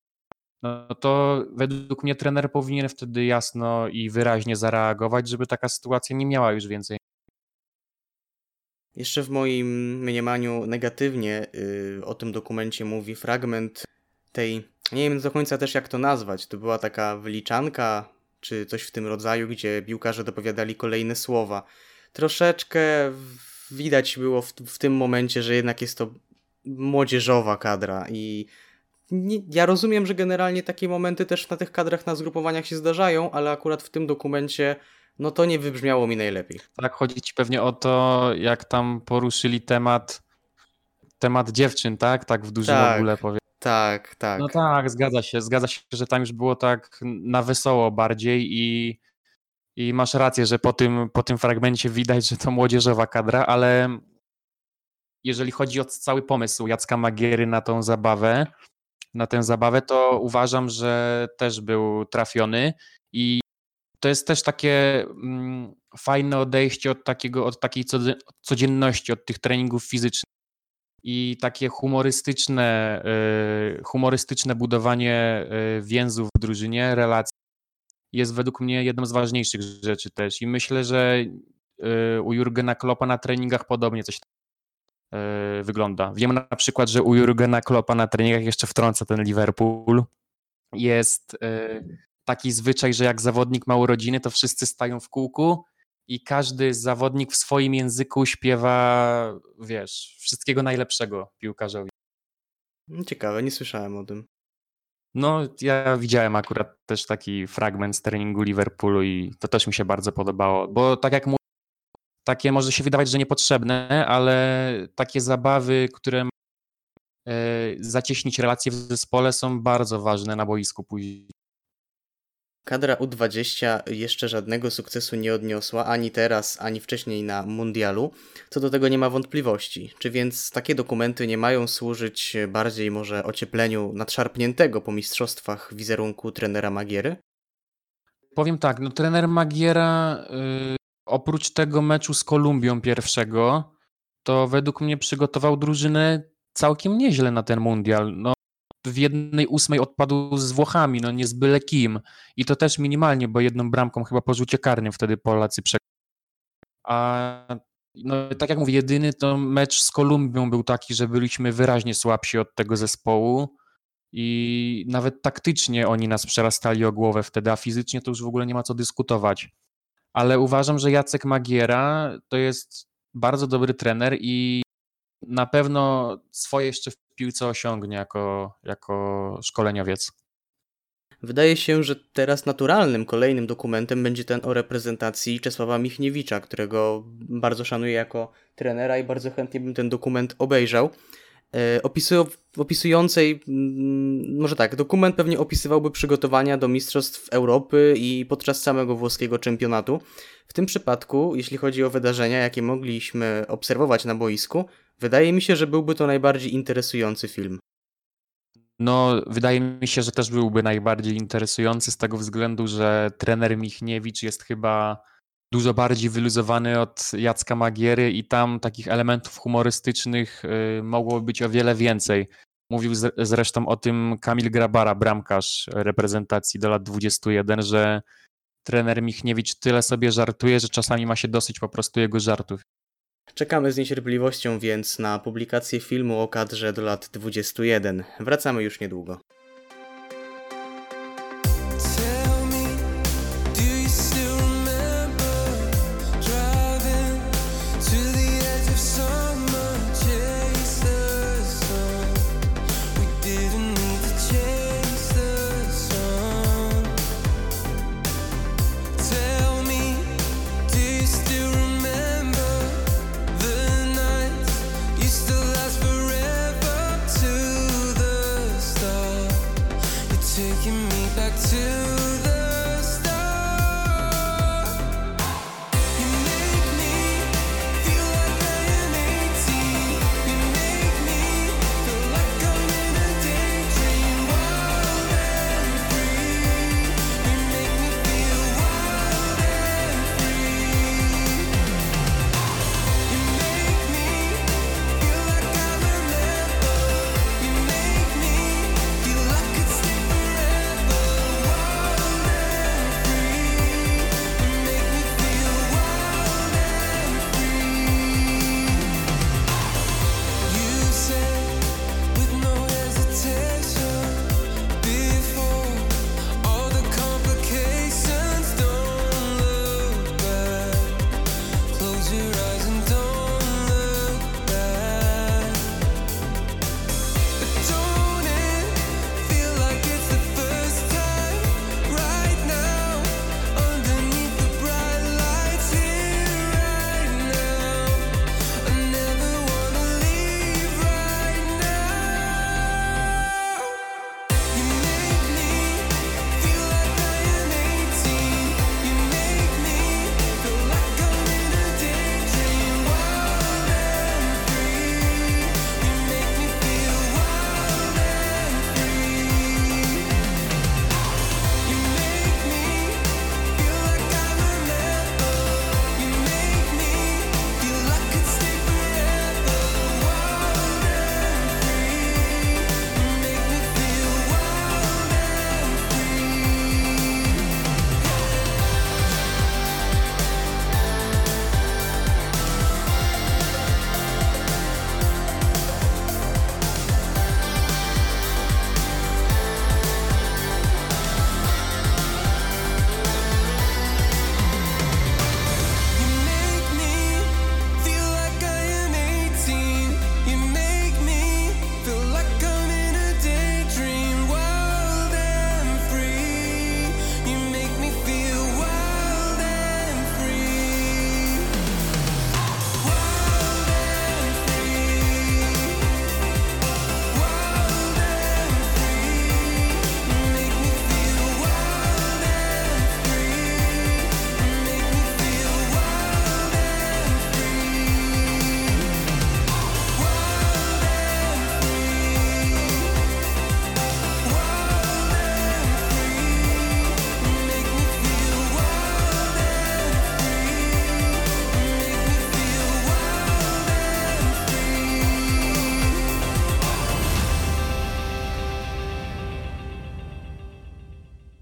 no to według mnie trener powinien wtedy jasno i wyraźnie zareagować, żeby taka sytuacja nie miała już więcej. Jeszcze w moim mniemaniu negatywnie yy, o tym dokumencie mówi fragment tej, nie wiem do końca też jak to nazwać, to była taka wyliczanka, czy coś w tym rodzaju, gdzie piłkarze dopowiadali kolejne słowa. Troszeczkę widać było w, w tym momencie, że jednak jest to młodzieżowa kadra i nie, ja rozumiem, że generalnie takie momenty też na tych kadrach na zgrupowaniach się zdarzają, ale akurat w tym dokumencie no to nie wybrzmiało mi najlepiej. Tak, chodzi ci pewnie o to, jak tam poruszyli temat temat dziewczyn, tak? Tak w dużym tak, ogóle powiem. Tak, tak. No tak, zgadza się. Zgadza się, że tam już było tak na wesoło bardziej i i masz rację, że po tym, po tym fragmencie widać, że to młodzieżowa kadra, ale jeżeli chodzi o cały pomysł Jacka Magiery na tą zabawę, na tę zabawę, to uważam, że też był trafiony. I to jest też takie mm, fajne odejście od, takiego, od takiej codzienności, od tych treningów fizycznych. I takie humorystyczne, y, humorystyczne budowanie y, więzów w drużynie, relacji jest według mnie jedną z ważniejszych rzeczy też. I myślę, że y, u Jurgena Kloppa na treningach podobnie coś y, wygląda. Wiem na przykład, że u Jurgena Kloppa na treningach jeszcze wtrąca ten Liverpool. Jest y, taki zwyczaj, że jak zawodnik ma urodziny, to wszyscy stają w kółku i każdy zawodnik w swoim języku śpiewa, wiesz, wszystkiego najlepszego piłkarzowi. Ciekawe, nie słyszałem o tym. No, ja widziałem akurat też taki fragment z treningu Liverpoolu i to też mi się bardzo podobało, bo tak jak mówię, takie może się wydawać, że niepotrzebne, ale takie zabawy, które mają, e, zacieśnić relacje w zespole są bardzo ważne na boisku później. Kadra U20 jeszcze żadnego sukcesu nie odniosła ani teraz, ani wcześniej na mundialu. Co do tego nie ma wątpliwości. Czy więc takie dokumenty nie mają służyć bardziej może ociepleniu nadszarpniętego po mistrzostwach wizerunku trenera Magiery? Powiem tak, no trener Magiera y, oprócz tego meczu z Kolumbią pierwszego, to według mnie przygotował drużynę całkiem nieźle na ten mundial. No, w jednej ósmej odpadł z Włochami, no nie z byle kim. I to też minimalnie, bo jedną bramką chyba po rzucie karnym wtedy Polacy przegrali. A no, tak jak mówię, jedyny to mecz z Kolumbią był taki, że byliśmy wyraźnie słabsi od tego zespołu i nawet taktycznie oni nas przerastali o głowę wtedy, a fizycznie to już w ogóle nie ma co dyskutować. Ale uważam, że Jacek Magiera to jest bardzo dobry trener i na pewno swoje jeszcze piłce osiągnie jako, jako szkoleniowiec. Wydaje się, że teraz naturalnym kolejnym dokumentem będzie ten o reprezentacji Czesława Michniewicza, którego bardzo szanuję jako trenera i bardzo chętnie bym ten dokument obejrzał. E, opisują, opisującej, mm, może tak, dokument pewnie opisywałby przygotowania do Mistrzostw Europy i podczas samego włoskiego czempionatu. W tym przypadku, jeśli chodzi o wydarzenia, jakie mogliśmy obserwować na boisku, wydaje mi się, że byłby to najbardziej interesujący film. No, wydaje mi się, że też byłby najbardziej interesujący z tego względu, że trener Michniewicz jest chyba dużo bardziej wyluzowany od Jacka Magiery i tam takich elementów humorystycznych y, mogłoby być o wiele więcej. Mówił zresztą o tym Kamil Grabara, bramkarz reprezentacji do lat 21, że trener Michniewicz tyle sobie żartuje, że czasami ma się dosyć po prostu jego żartów. Czekamy z niecierpliwością więc na publikację filmu o kadrze do lat 21. Wracamy już niedługo.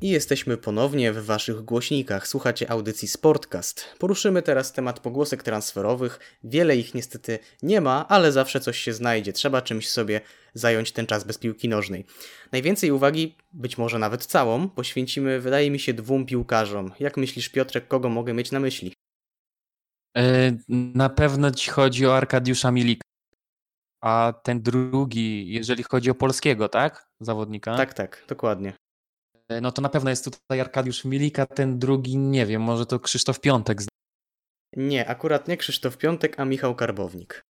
I jesteśmy ponownie w Waszych głośnikach. Słuchacie audycji Sportcast. Poruszymy teraz temat pogłosek transferowych. Wiele ich niestety nie ma, ale zawsze coś się znajdzie. Trzeba czymś sobie zająć ten czas bez piłki nożnej. Najwięcej uwagi, być może nawet całą, poświęcimy, wydaje mi się, dwóm piłkarzom. Jak myślisz, Piotrek, kogo mogę mieć na myśli? E, Na pewno ci chodzi o Arkadiusza Milika. A ten drugi, jeżeli chodzi o polskiego, tak? Zawodnika? Tak, tak, dokładnie. E, No to na pewno jest tutaj Arkadiusz Milika, ten drugi, nie wiem, może to Krzysztof Piątek. Nie, akurat nie Krzysztof Piątek, a Michał Karbownik.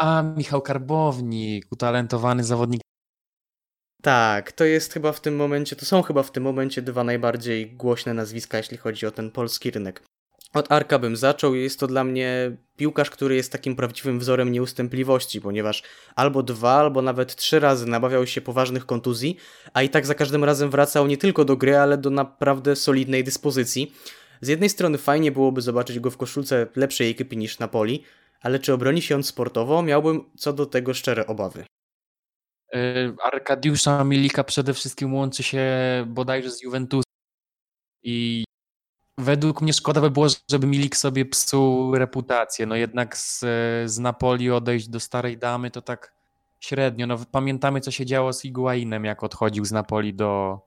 A, Michał Karbownik, utalentowany zawodnik. Tak, to jest chyba w tym momencie, to są chyba w tym momencie dwa najbardziej głośne nazwiska, jeśli chodzi o ten polski rynek. Od Arka bym zaczął. Jest to dla mnie piłkarz, który jest takim prawdziwym wzorem nieustępliwości, ponieważ albo dwa, albo nawet trzy razy nabawiał się poważnych kontuzji, a i tak za każdym razem wracał nie tylko do gry, ale do naprawdę solidnej dyspozycji. Z jednej strony fajnie byłoby zobaczyć go w koszulce lepszej ekipy niż Napoli, ale czy obroni się on sportowo, miałbym co do tego szczere obawy. E, Arkadiusza Milika przede wszystkim łączy się bodajże z Juventus. I według mnie szkoda by było, żeby Milik sobie psuł reputację. No jednak z, z Napoli odejść do starej damy to tak średnio. No pamiętamy co się działo z Higuainem, jak odchodził z Napoli do,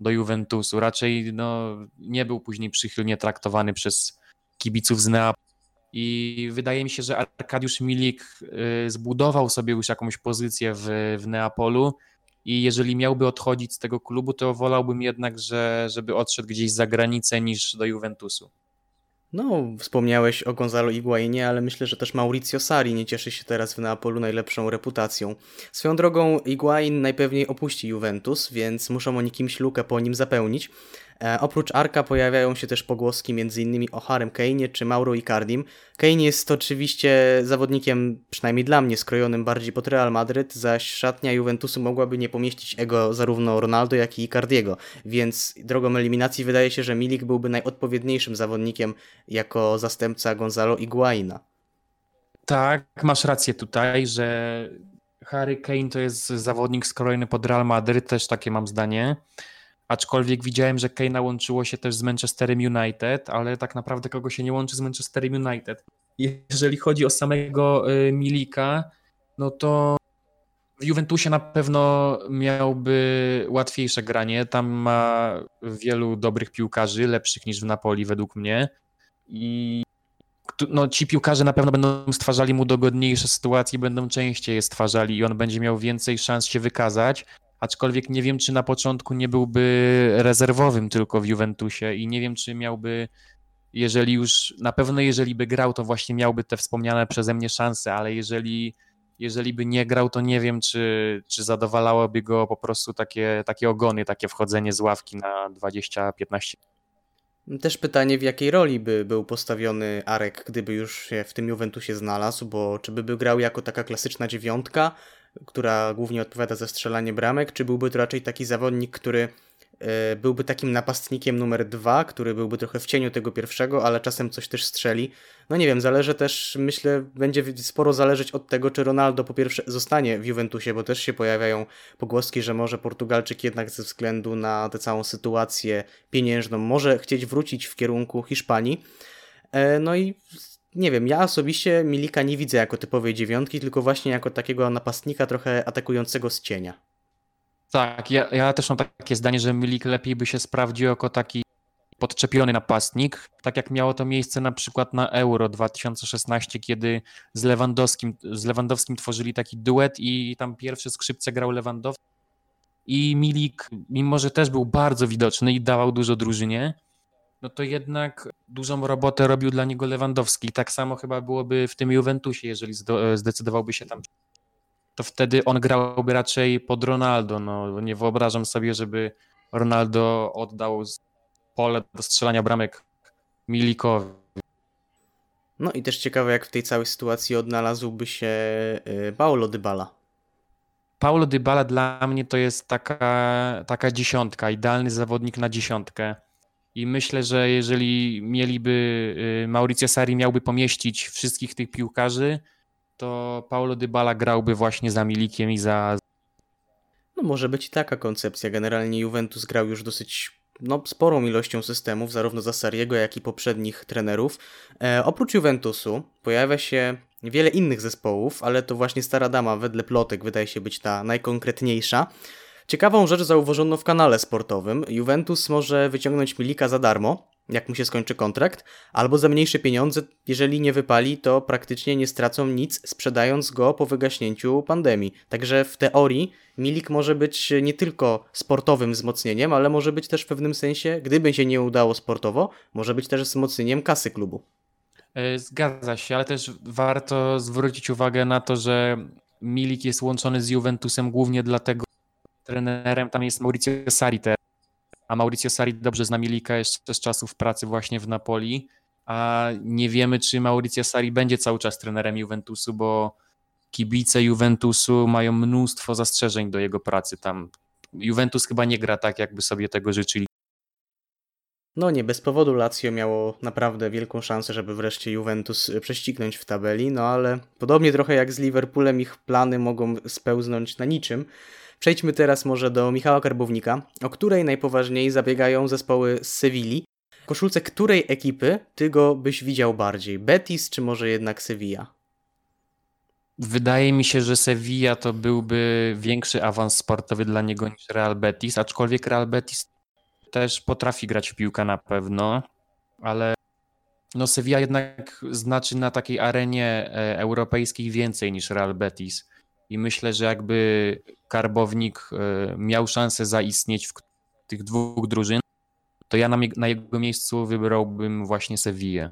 do Juventusu. Raczej no, nie był później przychylnie traktowany przez kibiców z Neapolu. I wydaje mi się, że Arkadiusz Milik y, zbudował sobie już jakąś pozycję w, w Neapolu i jeżeli miałby odchodzić z tego klubu, to wolałbym jednak, że, żeby odszedł gdzieś za granicę niż do Juventusu. No, wspomniałeś o Gonzalo Higuainie, ale myślę, że też Mauricio Sarri nie cieszy się teraz w Neapolu najlepszą reputacją. Swoją drogą Higuain najpewniej opuści Juventus, więc muszą oni kimś lukę po nim zapełnić. E, oprócz Arka pojawiają się też pogłoski m.in. o Harem Kane'ie czy Mauro Icardim. Kane jest oczywiście zawodnikiem, przynajmniej dla mnie, skrojonym bardziej pod Real Madryt, zaś szatnia Juventusu mogłaby nie pomieścić ego zarówno Ronaldo, jak i Icardiego, więc drogą eliminacji wydaje się, że Milik byłby najodpowiedniejszym zawodnikiem jako zastępca Gonzalo Higuaina. Tak, masz rację tutaj, że Harry Kane to jest zawodnik skrojony pod Real Madryt, też takie mam zdanie. Aczkolwiek widziałem, że Kane'a łączyło się też z Manchesterem United, ale tak naprawdę kogo się nie łączy z Manchesterem United. Jeżeli chodzi o samego y, Milika, no to w Juventusie na pewno miałby łatwiejsze granie. Tam ma wielu dobrych piłkarzy, lepszych niż w Napoli według mnie. I no, ci piłkarze na pewno będą stwarzali mu dogodniejsze sytuacje, będą częściej je stwarzali i on będzie miał więcej szans się wykazać. Aczkolwiek nie wiem, czy na początku nie byłby rezerwowym tylko w Juventusie i nie wiem, czy miałby, jeżeli już, na pewno jeżeli by grał, to właśnie miałby te wspomniane przeze mnie szanse, ale jeżeli, jeżeli by nie grał, to nie wiem, czy, czy zadowalałoby go po prostu takie, takie ogony, takie wchodzenie z ławki na 20-15 Też pytanie, w jakiej roli by był postawiony Arek, gdyby już się w tym Juventusie znalazł, bo czy by, grał jako taka klasyczna dziewiątka, która głównie odpowiada za strzelanie bramek, czy byłby to raczej taki zawodnik, który e, byłby takim napastnikiem numer dwa, który byłby trochę w cieniu tego pierwszego, ale czasem coś też strzeli. No nie wiem, zależy też, myślę, będzie sporo zależeć od tego, czy Ronaldo po pierwsze zostanie w Juventusie, bo też się pojawiają pogłoski, że może Portugalczyk jednak ze względu na tę całą sytuację pieniężną może chcieć wrócić w kierunku Hiszpanii. E, No i nie wiem, ja osobiście Milika nie widzę jako typowej dziewiątki, tylko właśnie jako takiego napastnika trochę atakującego z cienia. Tak, ja, ja też mam takie zdanie, że Milik lepiej by się sprawdził jako taki podczepiony napastnik, tak jak miało to miejsce na przykład na Euro 2016, kiedy z Lewandowskim, z Lewandowskim tworzyli taki duet i tam pierwsze skrzypce grał Lewandowski i Milik, mimo że też był bardzo widoczny i dawał dużo drużynie, no to jednak dużą robotę robił dla niego Lewandowski. Tak samo chyba byłoby w tym Juventusie, jeżeli zdo- zdecydowałby się tam to wtedy on grałby raczej pod Ronaldo. No, nie wyobrażam sobie, żeby Ronaldo oddał pole do strzelania bramek Milikowi. No i też ciekawe, jak w tej całej sytuacji odnalazłby się y, Paulo Dybala. Paulo Dybala dla mnie to jest taka, taka dziesiątka, idealny zawodnik na dziesiątkę. I myślę, że jeżeli mieliby, y, Mauricio Sarri miałby pomieścić wszystkich tych piłkarzy, to Paulo Dybala grałby właśnie za Milikiem i za, No może być i taka koncepcja. Generalnie Juventus grał już dosyć no, sporą ilością systemów, zarówno za Sariego, jak i poprzednich trenerów. E, oprócz Juventusu pojawia się wiele innych zespołów, ale to właśnie Stara Dama wedle plotek wydaje się być ta najkonkretniejsza. Ciekawą rzecz zauważono w kanale sportowym. Juventus może wyciągnąć Milika za darmo, jak mu się skończy kontrakt, albo za mniejsze pieniądze, jeżeli nie wypali, to praktycznie nie stracą nic, sprzedając go po wygaśnięciu pandemii. Także w teorii Milik może być nie tylko sportowym wzmocnieniem, ale może być też w pewnym sensie, gdyby się nie udało sportowo, może być też wzmocnieniem kasy klubu. E, Zgadza się, ale też warto zwrócić uwagę na to, że Milik jest łączony z Juventusem głównie dlatego, trenerem tam jest Mauricio Sarri teraz, a Mauricio Sarri dobrze zna Milika jeszcze z czasów pracy właśnie w Napoli, a nie wiemy, czy Mauricio Sarri będzie cały czas trenerem Juventusu, bo kibice Juventusu mają mnóstwo zastrzeżeń do jego pracy tam. Juventus chyba nie gra tak, jakby sobie tego życzyli. No nie, bez powodu Lazio miało naprawdę wielką szansę, żeby wreszcie Juventus y, prześcignąć w tabeli, no ale podobnie trochę jak z Liverpoolem ich plany mogą spełznąć na niczym. Przejdźmy teraz może do Michała Karbownika, o której najpoważniej zabiegają zespoły z Sewilli. W koszulce której ekipy ty go byś widział bardziej? Betis czy może jednak Sevilla? Wydaje mi się, że Sevilla to byłby większy awans sportowy dla niego niż Real Betis, aczkolwiek Real Betis też potrafi grać w piłkę na pewno, ale no Sevilla jednak znaczy na takiej arenie e, europejskiej więcej niż Real Betis. I myślę, że jakby Karbownik e, miał szansę zaistnieć w tych dwóch drużyn, to ja na, jego miejscu wybrałbym właśnie Sevillę.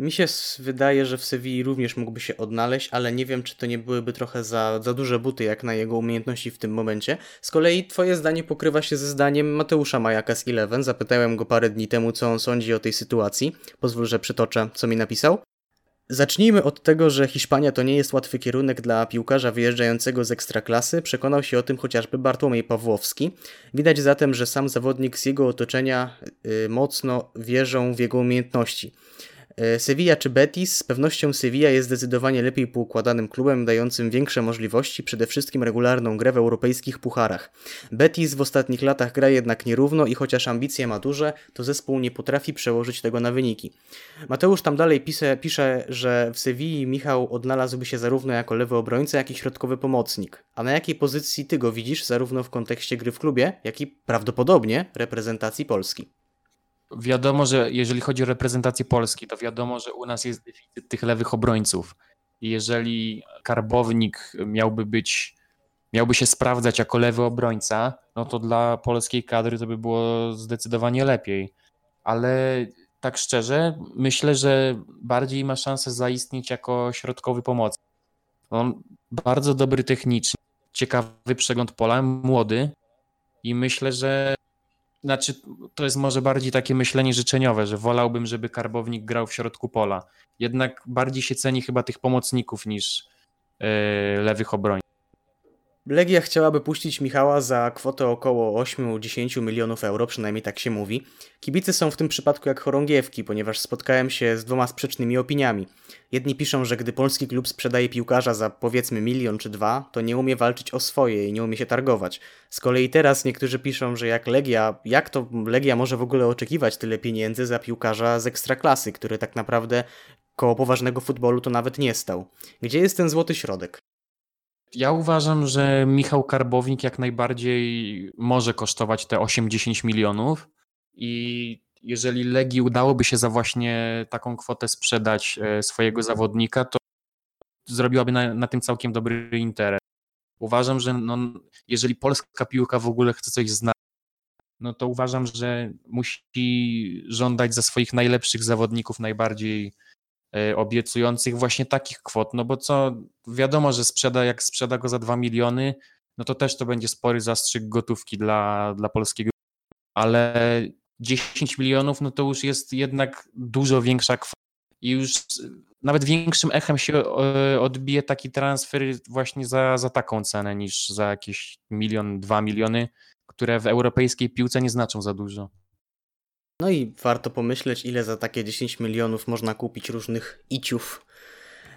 Mi się wydaje, że w Sewilli również mógłby się odnaleźć, ale nie wiem, czy to nie byłyby trochę za, za duże buty, jak na jego umiejętności w tym momencie. Z kolei twoje zdanie pokrywa się ze zdaniem Mateusza Majaka z Eleven. Zapytałem go parę dni temu, co on sądzi o tej sytuacji. Pozwól, że przytoczę, co mi napisał. Zacznijmy od tego, że Hiszpania to nie jest łatwy kierunek dla piłkarza wyjeżdżającego z ekstraklasy. Przekonał się o tym chociażby Bartłomiej Pawłowski. Widać zatem, że sam zawodnik z jego otoczenia y, mocno wierzą w jego umiejętności. E, Sevilla czy Betis? Z pewnością Sevilla jest zdecydowanie lepiej poukładanym klubem, dającym większe możliwości, przede wszystkim regularną grę w europejskich pucharach. Betis w ostatnich latach gra jednak nierówno i chociaż ambicje ma duże, to zespół nie potrafi przełożyć tego na wyniki. Mateusz tam dalej pisze, pisze że w Sewilli Michał odnalazłby się zarówno jako lewy obrońca, jak i środkowy pomocnik. A na jakiej pozycji ty go widzisz, zarówno w kontekście gry w klubie, jak i prawdopodobnie reprezentacji Polski? Wiadomo, że jeżeli chodzi o reprezentację Polski, to wiadomo, że u nas jest deficyt tych lewych obrońców. Jeżeli Karbownik miałby być, miałby się sprawdzać jako lewy obrońca, no to dla polskiej kadry to by było zdecydowanie lepiej. Ale tak szczerze, myślę, że bardziej ma szansę zaistnieć jako środkowy pomocnik. On bardzo dobry technicznie, ciekawy przegląd pola, młody i myślę, że znaczy, to jest może bardziej takie myślenie życzeniowe, że wolałbym, żeby karbownik grał w środku pola. Jednak bardziej się ceni chyba tych pomocników niż yy, lewych obrońców. Legia chciałaby puścić Michała za kwotę około 8-10 milionów euro, przynajmniej tak się mówi. Kibice są w tym przypadku jak chorągiewki, ponieważ spotkałem się z dwoma sprzecznymi opiniami. Jedni piszą, że gdy polski klub sprzedaje piłkarza za powiedzmy milion czy dwa, to nie umie walczyć o swoje i nie umie się targować. Z kolei teraz niektórzy piszą, że jak Legia, jak to Legia może w ogóle oczekiwać tyle pieniędzy za piłkarza z ekstraklasy, który tak naprawdę koło poważnego futbolu to nawet nie stał. Gdzie jest ten złoty środek? Ja uważam, że Michał Karbownik jak najbardziej może kosztować te 8-10 milionów i jeżeli Legii udałoby się za właśnie taką kwotę sprzedać e, swojego zawodnika, to zrobiłaby na, na tym całkiem dobry interes. Uważam, że no, jeżeli polska piłka w ogóle chce coś znać, no to uważam, że musi żądać za swoich najlepszych zawodników, najbardziej obiecujących właśnie takich kwot, no bo co, wiadomo, że sprzeda, jak sprzeda go za 2 miliony, no to też to będzie spory zastrzyk gotówki dla, dla polskiego, ale 10 milionów, no to już jest jednak dużo większa kwota i już nawet większym echem się e, odbije taki transfer właśnie za, za taką cenę niż za jakieś milion, dwa miliony, które w europejskiej piłce nie znaczą za dużo. No i warto pomyśleć, ile za takie 10 milionów można kupić różnych iciów.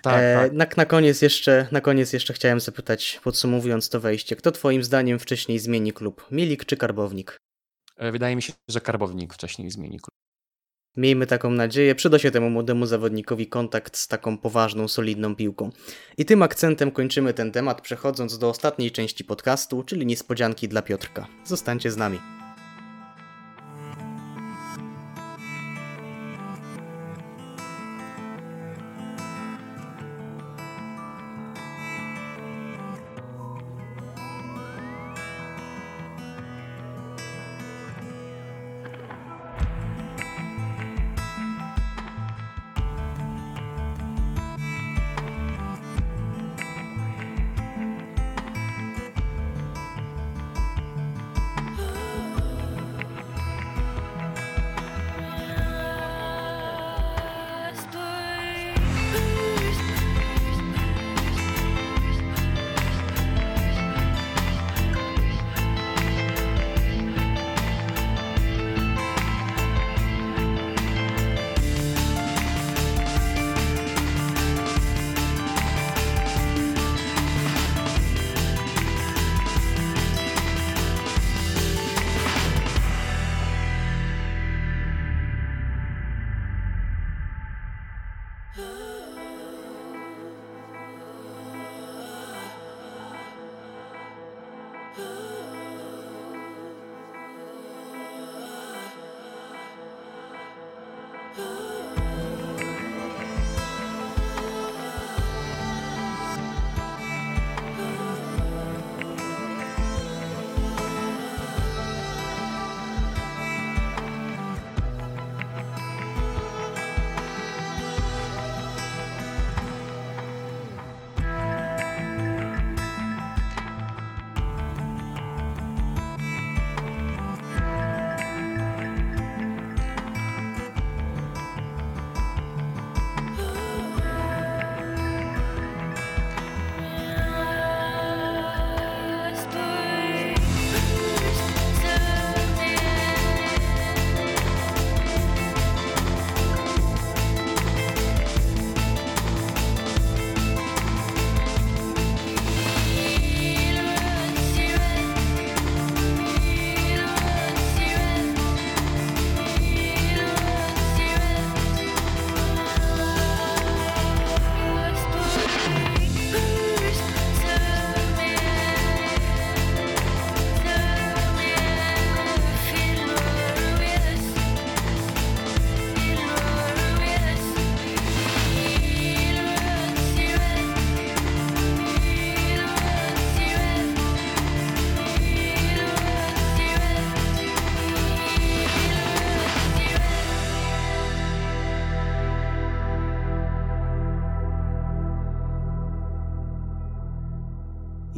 Tak, E, tak. na, na, koniec jeszcze, na koniec jeszcze chciałem zapytać, podsumowując to wejście, kto twoim zdaniem wcześniej zmieni klub? Milik czy Karbownik? E, Wydaje mi się, że Karbownik wcześniej zmieni klub. Miejmy taką nadzieję, przyda się temu młodemu zawodnikowi kontakt z taką poważną, solidną piłką. I tym akcentem kończymy ten temat, przechodząc do ostatniej części podcastu, czyli niespodzianki dla Piotrka. Zostańcie z nami.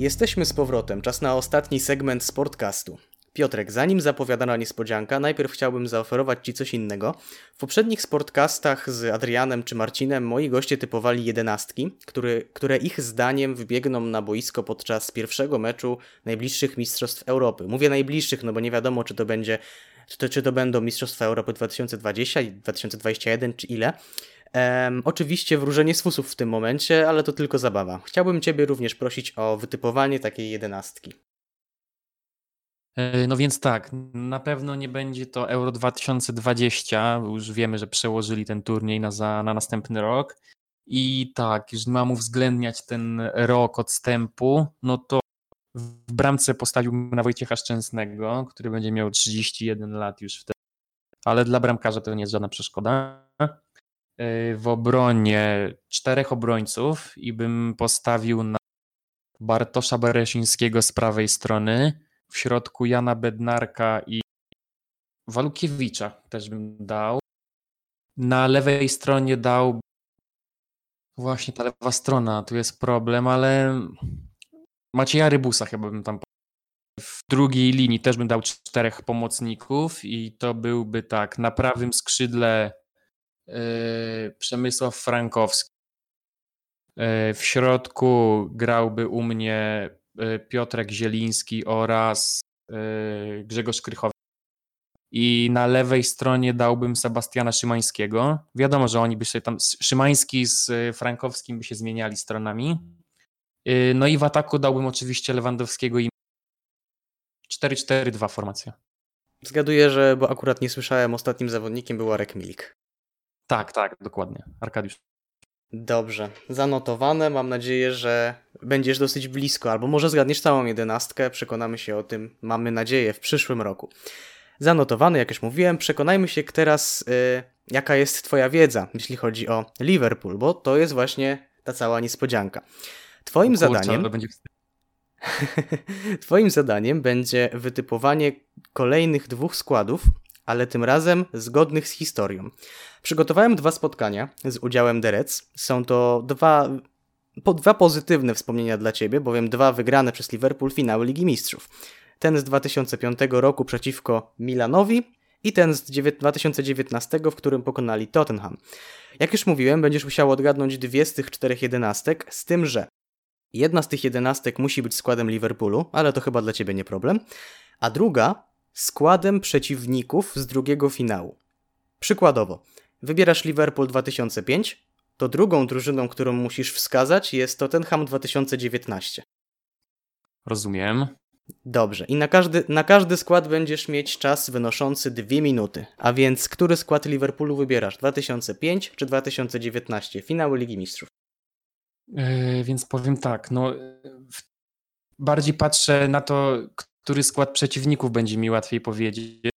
Jesteśmy z powrotem, czas na ostatni segment Sportcastu. Piotrek, zanim zapowiadana niespodzianka, najpierw chciałbym zaoferować Ci coś innego. W poprzednich sportcastach z Adrianem czy Marcinem moi goście typowali jedenastki, które, które ich zdaniem wybiegną na boisko podczas pierwszego meczu najbliższych Mistrzostw Europy. Mówię najbliższych, no bo nie wiadomo, czy to będzie, czy to, czy to będą Mistrzostwa Europy 2020, 2021 czy ile. Oczywiście wróżenie z fusów w tym momencie, ale to tylko zabawa. Chciałbym Ciebie również prosić o wytypowanie takiej jedenastki. E, No więc tak, na pewno nie będzie to Euro 2020, bo już wiemy, że przełożyli ten turniej na, za, na następny rok. I tak, jeżeli mam uwzględniać ten rok odstępu, no to w bramce postawiłbym na Wojciecha Szczęsnego, który będzie miał 31 lat już wtedy, ale dla bramkarza to nie jest żadna przeszkoda. E, W obronie czterech obrońców i bym postawił na Bartosza Beresińskiego z prawej strony, w środku Jana Bednarka i Walukiewicza też bym dał. Na lewej stronie dał właśnie ta lewa strona, tu jest problem, ale Macieja Rybusa chyba bym tam w drugiej linii też bym dał czterech pomocników i to byłby tak, na prawym skrzydle Przemysław Frankowski. Yy, w środku grałby u mnie yy, Piotrek Zieliński oraz Grzegorz Krychowicz. I na lewej stronie dałbym Sebastiana Szymańskiego. Wiadomo, że oni by się tam, Szymański z Frankowskim by się zmieniali stronami. No i w ataku dałbym oczywiście Lewandowskiego i 4-4-2 formacja. Zgaduję, że, bo akurat nie słyszałem, ostatnim zawodnikiem był Arek Milik. Tak, tak, dokładnie. Arkadiusz. Dobrze, zanotowane. Mam nadzieję, że będziesz dosyć blisko, albo może zgadniesz całą jedenastkę. Przekonamy się o tym, mamy nadzieję, w przyszłym roku. Zanotowany, jak już mówiłem. Przekonajmy się teraz, y, jaka jest Twoja wiedza, jeśli chodzi o Liverpool, bo to jest właśnie ta cała niespodzianka. Twoim Kurczę, zadaniem. będzie. Twoim zadaniem będzie wytypowanie kolejnych dwóch składów, ale tym razem zgodnych z historią. Przygotowałem dwa spotkania z udziałem Derec. Są to dwa, po, dwa pozytywne wspomnienia dla Ciebie, bowiem dwa wygrane przez Liverpool finały Ligi Mistrzów. Ten z 2005 roku przeciwko Milanowi i ten z dziewię- 2019, w którym pokonali Tottenham. Jak już mówiłem, będziesz musiał odgadnąć dwie z tych czterech jedenastek, z tym, że Jedna z tych jedenastek musi być składem Liverpoolu, ale to chyba dla ciebie nie problem. A druga składem przeciwników z drugiego finału. Przykładowo, wybierasz Liverpool 2005, to drugą drużyną, którą musisz wskazać jest Tottenham 2019. Rozumiem. Dobrze, i na każdy, na każdy skład będziesz mieć czas wynoszący 2 minuty. A więc, który skład Liverpoolu wybierasz? 2005 czy 2019? Finały Ligi Mistrzów. Yy, więc powiem tak, no w- bardziej patrzę na to, który skład przeciwników będzie mi łatwiej powiedzieć.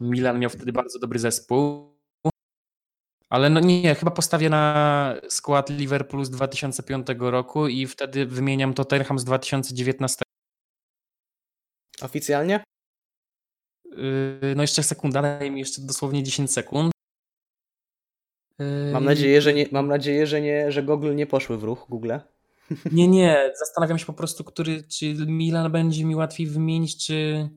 Milan miał wtedy bardzo dobry zespół. Ale no nie, chyba postawię na skład Liverpoolu z 2005 roku i wtedy wymieniam Tottenham z 2019. Oficjalnie? Yy, No jeszcze sekunda, daj mi jeszcze dosłownie 10 sekund. Yy, Mam nadzieję, że nie, mam nadzieję, że nie, że Google nie poszły w ruch, Google. Nie, nie, zastanawiam się po prostu, który, czy Milan będzie mi łatwiej wymienić, czy...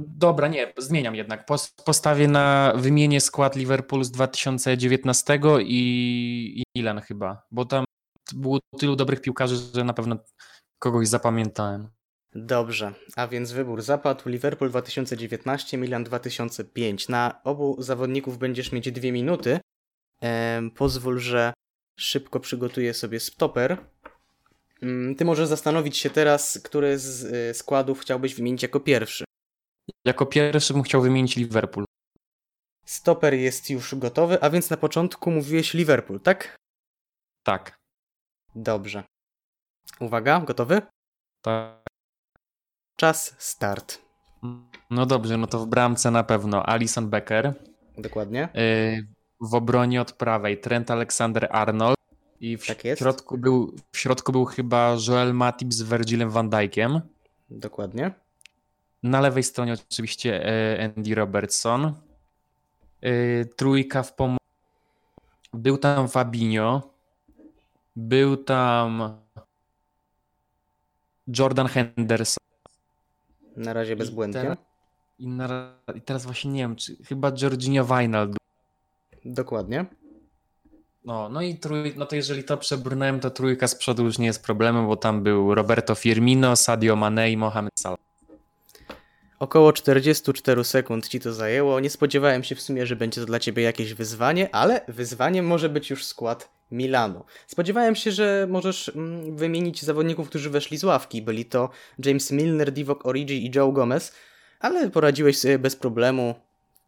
Dobra, nie, zmieniam jednak. Pos- Postawię na wymienię skład Liverpool z 2019 i, i Milan chyba, bo tam było tylu dobrych piłkarzy, że na pewno kogoś zapamiętałem. Dobrze, a więc wybór zapadł. Liverpool 2019, Milan 2005. Na obu zawodników będziesz mieć dwie minuty. Pozwól, że szybko przygotuję sobie stoper. Mm, Ty możesz zastanowić się teraz, który z y, składów chciałbyś wymienić jako pierwszy. Jako pierwszy bym chciał wymienić Liverpool. Stoper jest już gotowy, a więc na początku mówiłeś Liverpool, tak? Tak, Dobrze. Uwaga, gotowy? tak. Czas, start. No dobrze, no to w bramce na pewno Alison Becker. Dokładnie. Yy, w obronie od prawej Trent Alexander-Arnold i w Tak środku, był, w środku był chyba Joel Matip z Virgilem van Dijkiem. Dokładnie. Na lewej stronie oczywiście e, Andy Robertson. E, Trójka w pomocy. Był tam Fabinho. Był tam Jordan Henderson. Na razie I, na, I teraz właśnie nie wiem, czy chyba Jorginho Wijnaldum. Dokładnie. No, no i trój, no to jeżeli to przebrnąłem, to trójka z przodu już nie jest problemem, bo tam był Roberto Firmino, Sadio Mane i Mohamed Salah. Około 44 sekund ci to zajęło. Nie spodziewałem się w sumie, że będzie to dla ciebie jakieś wyzwanie, ale wyzwaniem może być już skład Milanu. Spodziewałem się, że możesz mm, wymienić zawodników, którzy weszli z ławki. Byli to James Milner, Divock Origi i Joe Gomez, ale poradziłeś sobie bez problemu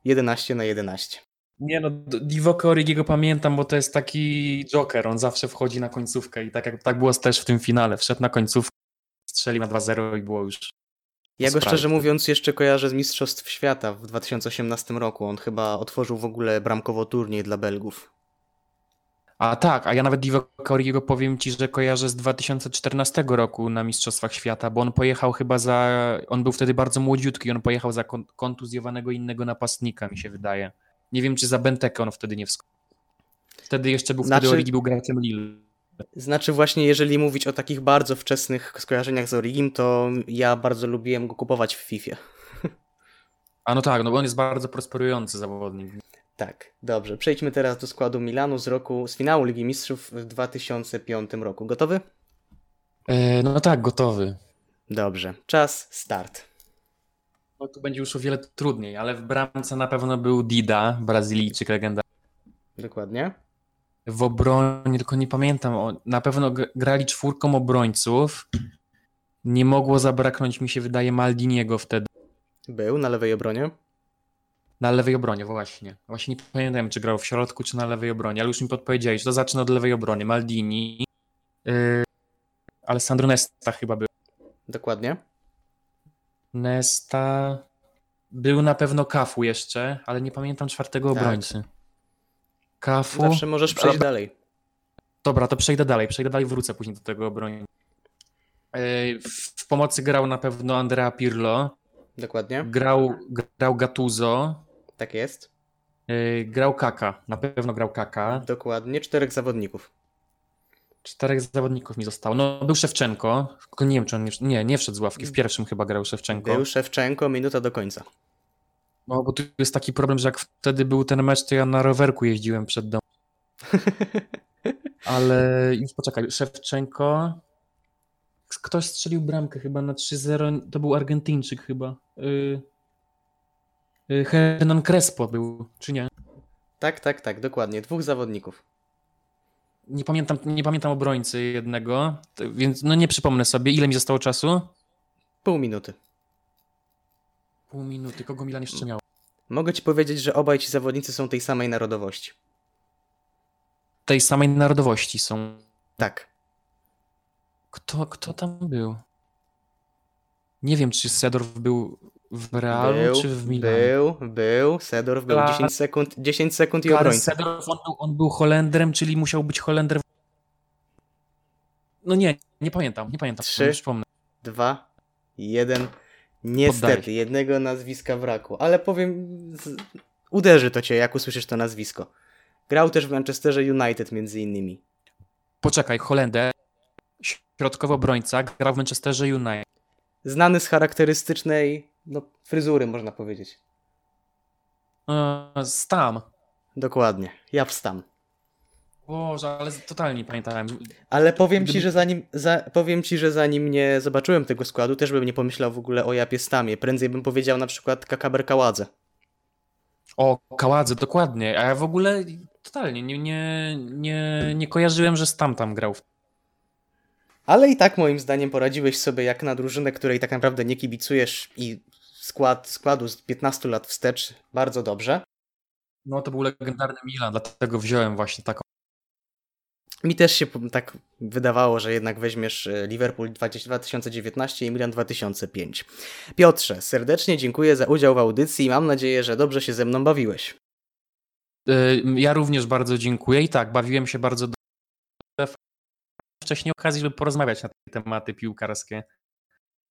11 na 11. Nie no, D- Divock Origiego pamiętam, bo to jest taki joker, on zawsze wchodzi na końcówkę i tak, jak, tak było też w tym finale. Wszedł na końcówkę, strzelił na 2-0 i było już Ja go szczerze mówiąc jeszcze kojarzę z Mistrzostw Świata w 2018 roku. On chyba otworzył w ogóle bramkowo turniej dla Belgów. A tak, a ja nawet Divock Origiego powiem ci, że kojarzę z 2014 roku na Mistrzostwach Świata, bo on pojechał chyba za, on był wtedy bardzo młodziutki, on pojechał za kon- kontuzjowanego innego napastnika, mi się wydaje. Nie wiem, czy za Bentekę on wtedy nie wskoczył. Wtedy jeszcze był, Znaczy- wtedy Origi był graczem Lille. Znaczy właśnie, jeżeli mówić o takich bardzo wczesnych skojarzeniach z Origim, to ja bardzo lubiłem go kupować w FIFA. A no tak, no bo on jest bardzo prosperujący zawodnik. Tak, dobrze. Przejdźmy teraz do składu Milanu z roku, z finału Ligi Mistrzów w 2005 roku. Gotowy? E, no tak, gotowy. Dobrze. Czas, start. No tu będzie już o wiele trudniej, ale w bramce na pewno był Dida, Brazylijczyk legenda. Dokładnie. W obronie, tylko nie pamiętam, na pewno grali czwórką obrońców. Nie mogło zabraknąć, mi się wydaje, Maldiniego wtedy. Był na lewej obronie. Na lewej obronie, właśnie. Właśnie nie pamiętam, czy grał w środku, czy na lewej obronie, ale już mi podpowiedziałeś, to zacznę od lewej obrony. Maldini, yy, Alessandro Nesta chyba był. Dokładnie. Nesta, był na pewno Kafu jeszcze, ale nie pamiętam czwartego Tak. obrońcy. Kafu, Zawsze możesz przejść Dobra. dalej. dobra, to przejdę dalej, przejdę dalej, wrócę później do tego obrońcy. Yy, w, pomocy grał na pewno Andrea Pirlo, Dokładnie. grał, grał Gattuso, Tak jest. yy, grał Kaka, na pewno grał Kaka. Dokładnie. Czterech zawodników. Czterech zawodników mi zostało. No, był Szewczenko, tylko nie wiem, czy on nie, nie, nie wszedł z ławki. W pierwszym chyba grał Szewczenko. Był Szewczenko, minuta do końca. No, bo tu jest taki problem, że jak wtedy był ten mecz, to ja na rowerku jeździłem przed domem. Ale już poczekaj, Szewczenko. Ktoś strzelił bramkę chyba na 3-0. To był Argentyńczyk chyba. Y... y, Hernan Crespo był, czy nie? tak, tak, tak, dokładnie. Dwóch zawodników. Nie pamiętam, nie pamiętam obrońcy jednego, więc no nie przypomnę sobie. Ile mi zostało czasu? Pół minuty. Pół minuty. Kogo Milan jeszcze miał? Mogę ci powiedzieć, że obaj ci zawodnicy są tej samej narodowości. tej samej narodowości są. Tak. Kto, kto tam był? Nie wiem, czy Sedorf był w Realu, Był, czy w Milanie. był, był. Sedorf był Klar- 10 sekund, 10 sekund i Clarence obrońca. Sedorf, on był, on był Holendrem, czyli musiał być Holender. No nie, nie pamiętam, nie pamiętam. Trzy. Nie przypomnę. Dwa, jeden. Niestety, Poddaję. jednego nazwiska brakło. Ale powiem, z... uderzy to cię, jak usłyszysz to nazwisko. Grał też w Manchesterze United między innymi. Poczekaj, Holender, środkowy obrońca, grał w Manchesterze United. Znany z charakterystycznej no, fryzury, można powiedzieć. E, Stam. Dokładnie. Ja wstam. Boże, ale totalnie nie pamiętałem. Ale powiem ci, że zanim, za, powiem ci, że zanim nie zobaczyłem tego składu, też bym nie pomyślał w ogóle o Japie Stamie. Prędzej bym powiedział na przykład Kakaber Kaładze. O, Kaładze, dokładnie. A ja w ogóle totalnie nie, nie, nie, nie kojarzyłem, że Stam tam grał. Ale i tak moim zdaniem poradziłeś sobie jak na drużynę, której tak naprawdę nie kibicujesz i skład składu z 15 lat wstecz bardzo dobrze. No to był legendarny Milan, dlatego wziąłem właśnie taką. Mi też się tak wydawało, że jednak weźmiesz e, Liverpool 20 2019 i Milan 2005. Piotrze, serdecznie dziękuję za udział w audycji i mam nadzieję, że dobrze się ze mną bawiłeś. Y, Ja również bardzo dziękuję i tak, bawiłem się bardzo dobrze. Wcześniej okazji, żeby porozmawiać na te tematy piłkarskie.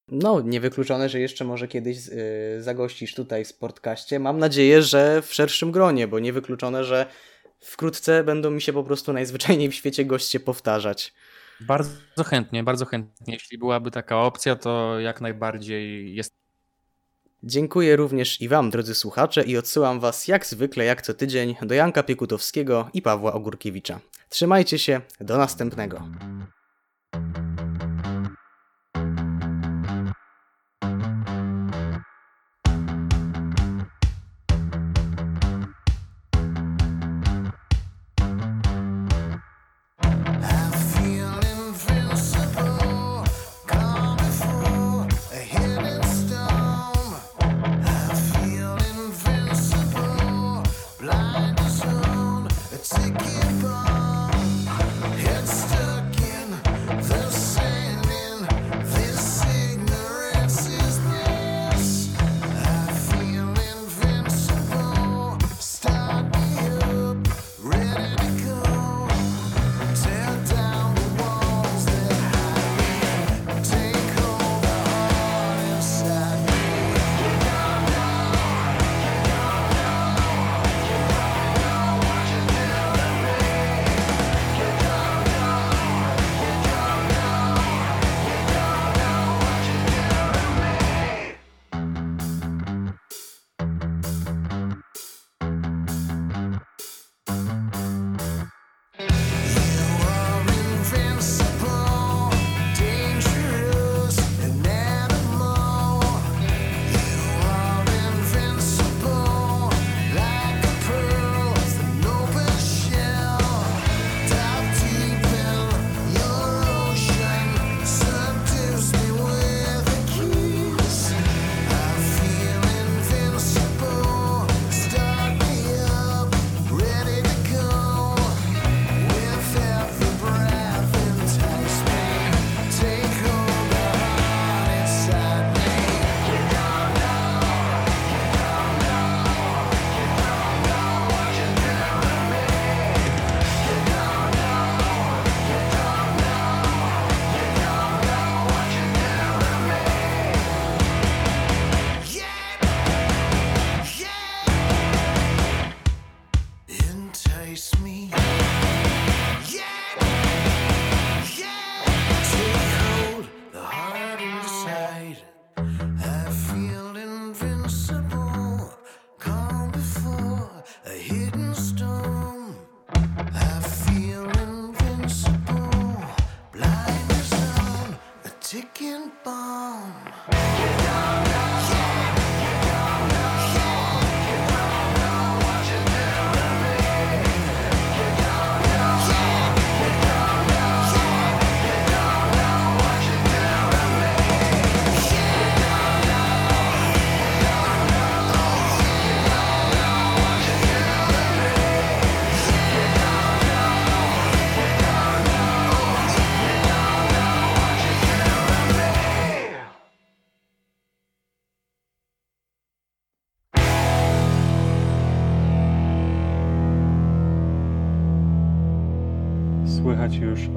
No, niewykluczone, że jeszcze może kiedyś yy, zagościsz tutaj w Sportkaście. Mam nadzieję, że w szerszym gronie, bo niewykluczone, że wkrótce będą mi się po prostu najzwyczajniej w świecie goście powtarzać. Bardzo chętnie, bardzo chętnie. Jeśli byłaby taka opcja, to jak najbardziej jest. Dziękuję również i Wam, drodzy słuchacze, i odsyłam Was jak zwykle, jak co tydzień, do Janka Piekutowskiego i Pawła Ogórkiewicza. Trzymajcie się, do następnego.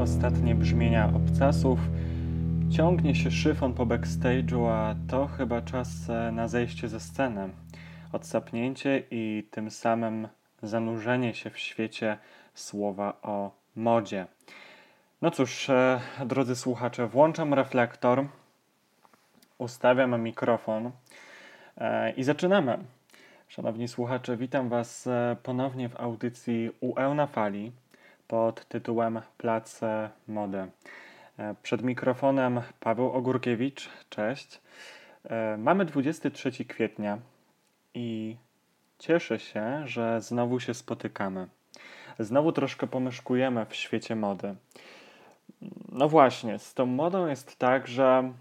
Ostatnie brzmienia obcasów. Ciągnie się szyfon po backstage'u, a to chyba czas e, na zejście ze sceny. Odsapnięcie i tym samym zanurzenie się w świecie słowa o modzie. No cóż, e, drodzy słuchacze, włączam reflektor, ustawiam mikrofon e, i zaczynamy. Szanowni słuchacze, witam Was ponownie w audycji UE na fali pod tytułem Plac Mody. E, Przed mikrofonem Paweł Ogórkiewicz, cześć. E, Mamy 23 kwietnia i cieszę się, że znowu się spotykamy. Znowu troszkę pomyszkujemy w świecie mody. No właśnie, z tą modą jest tak, że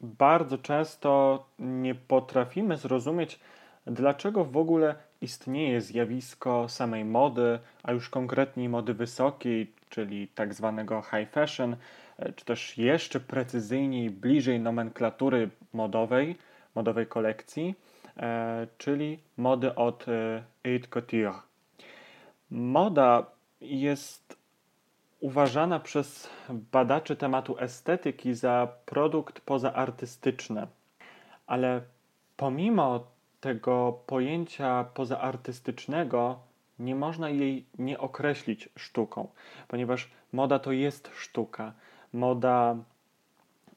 bardzo często nie potrafimy zrozumieć, dlaczego w ogóle istnieje zjawisko samej mody, a już konkretniej mody wysokiej, czyli tak zwanego high fashion, e, czy też jeszcze precyzyjniej, bliżej nomenklatury modowej, modowej kolekcji, e, czyli mody od e, haute couture. Moda jest uważana przez badaczy tematu estetyki za produkt pozaartystyczny, ale pomimo tego pojęcia pozaartystycznego nie można jej nie określić sztuką, ponieważ moda to jest sztuka. Moda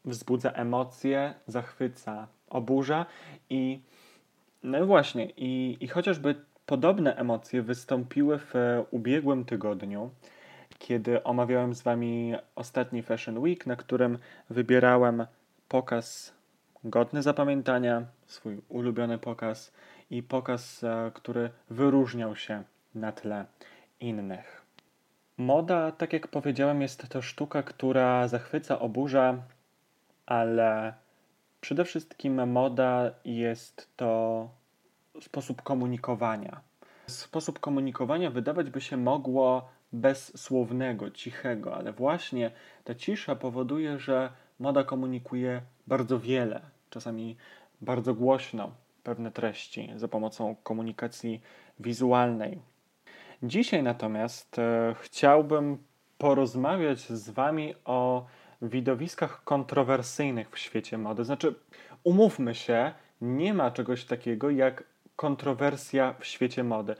wzbudza emocje, zachwyca, oburza i no właśnie, i, i chociażby podobne emocje wystąpiły w ubiegłym tygodniu, kiedy omawiałem z Wami ostatni Fashion Week, na którym wybierałem pokaz godny zapamiętania, swój ulubiony pokaz i pokaz, e, który wyróżniał się na tle innych. Moda, tak jak powiedziałem, jest to sztuka, która zachwyca, oburza, ale przede wszystkim moda jest to sposób komunikowania. Sposób komunikowania wydawać by się mogło bezsłownego, cichego, ale właśnie ta cisza powoduje, że moda komunikuje bardzo wiele, czasami bardzo głośno pewne treści za pomocą komunikacji wizualnej. Dzisiaj natomiast e, chciałbym porozmawiać z Wami o widowiskach kontrowersyjnych w świecie mody. Znaczy, umówmy się, nie ma czegoś takiego jak kontrowersja w świecie mody.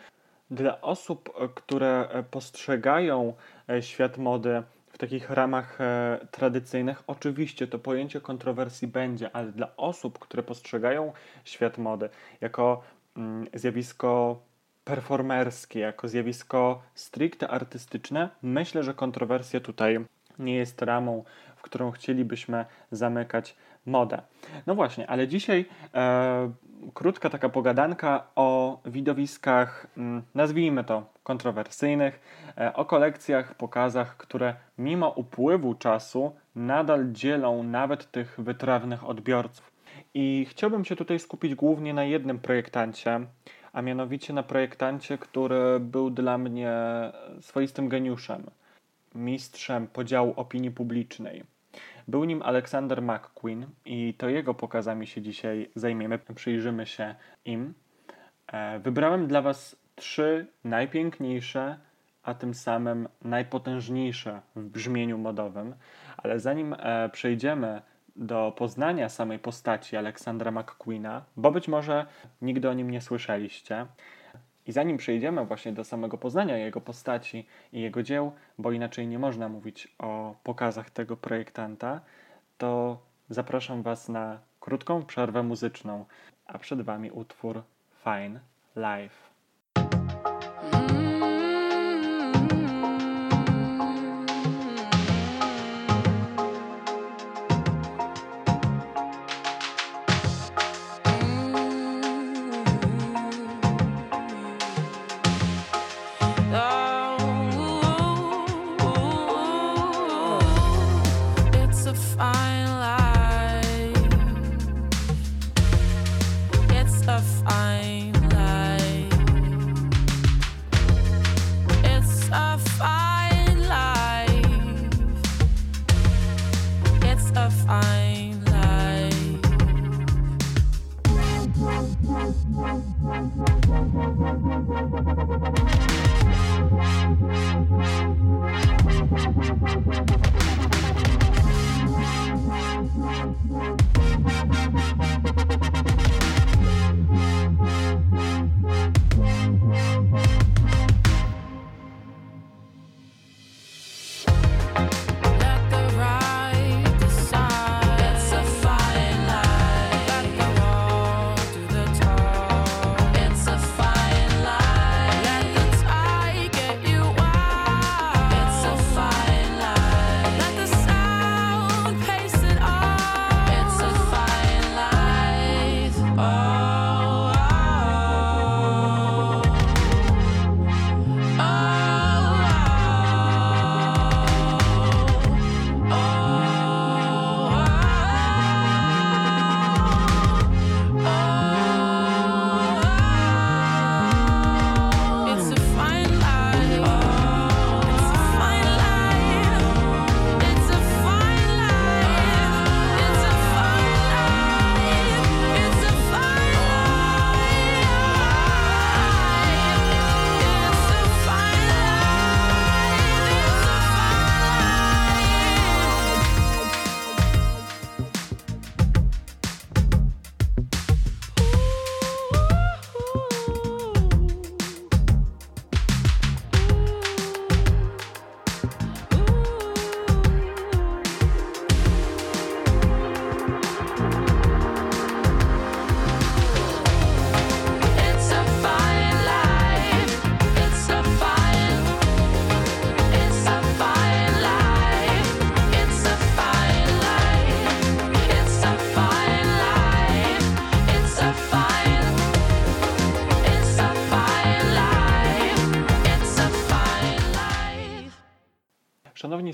Dla osób, które postrzegają e, świat mody takich ramach e, tradycyjnych, oczywiście to pojęcie kontrowersji będzie, ale dla osób, które postrzegają świat mody jako mm, zjawisko performerskie, jako zjawisko stricte artystyczne, myślę, że kontrowersja tutaj nie jest ramą, w którą chcielibyśmy zamykać modę. No właśnie, ale dzisiaj e, krótka taka pogadanka o widowiskach, mm, nazwijmy to kontrowersyjnych, e, o kolekcjach, pokazach, które mimo upływu czasu nadal dzielą nawet tych wytrawnych odbiorców. I chciałbym się tutaj skupić głównie na jednym projektancie, a mianowicie na projektancie, który był dla mnie swoistym geniuszem, mistrzem podziału opinii publicznej. Był nim Alexander McQueen i to jego pokazami się dzisiaj zajmiemy, przyjrzymy się im. E, Wybrałem dla Was trzy najpiękniejsze, a tym samym najpotężniejsze w brzmieniu modowym, ale zanim e, przejdziemy do poznania samej postaci Aleksandra McQueena, bo być może nigdy o nim nie słyszeliście, i zanim przejdziemy właśnie do samego poznania jego postaci i jego dzieł, bo inaczej nie można mówić o pokazach tego projektanta, to zapraszam Was na krótką przerwę muzyczną, a przed Wami utwór Fine Life.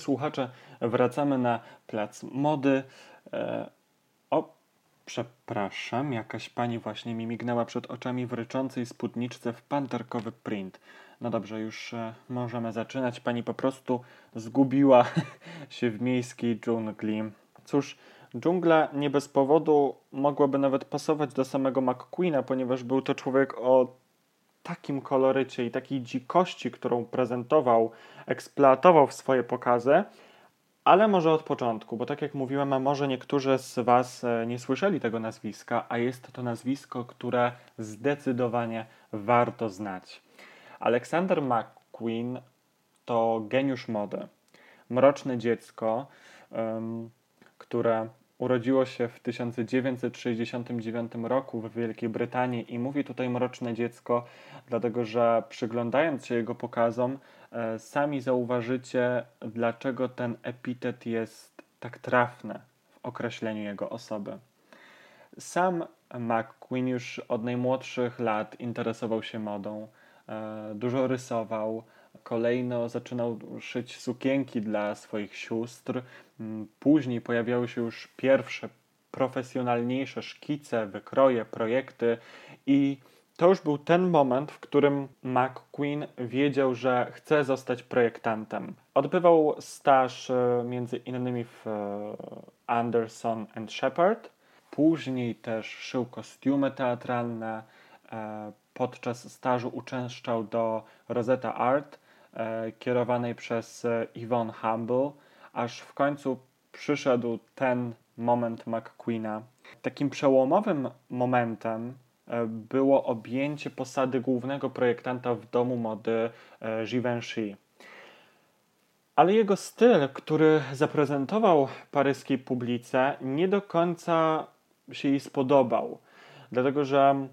Słuchacze, wracamy na plac mody. E, o, przepraszam, jakaś pani właśnie mi mignęła przed oczami w ryczącej spódniczce w panterkowy print. No dobrze, już e, możemy zaczynać. Pani po prostu zgubiła się w miejskiej dżungli. Cóż, dżungla nie bez powodu mogłaby nawet pasować do samego McQueena, ponieważ był to człowiek o takim kolorycie i takiej dzikości, którą prezentował, eksploatował w swoje pokazy, ale może od początku, bo tak jak mówiłem, a może niektórzy z Was e, nie słyszeli tego nazwiska, a jest to nazwisko, które zdecydowanie warto znać. Alexander McQueen to geniusz mody. Mroczne dziecko, które urodziło się w 1969 roku w Wielkiej Brytanii i mówi tutaj mroczne dziecko, dlatego że przyglądając się jego pokazom, e, sami zauważycie, dlaczego ten epitet jest tak trafny w określeniu jego osoby. Sam McQueen już od najmłodszych lat interesował się modą, e, dużo rysował. Kolejno zaczynał szyć sukienki dla swoich sióstr. Mm, Później pojawiały się już pierwsze profesjonalniejsze szkice, wykroje, projekty i to już był ten moment, w którym McQueen wiedział, że chce zostać projektantem. Odbywał staż e, między innymi w e, Anderson and Shepard. Później też szył kostiumy teatralne. E, Podczas stażu uczęszczał do Rosetta Art, kierowanej przez e, Yvonne Humble, aż w końcu przyszedł ten moment McQueena. Takim przełomowym momentem e, było objęcie posady głównego projektanta w domu mody e, Givenchy. Ale jego styl, który zaprezentował paryskiej publice, nie do końca się jej spodobał. Dlatego, że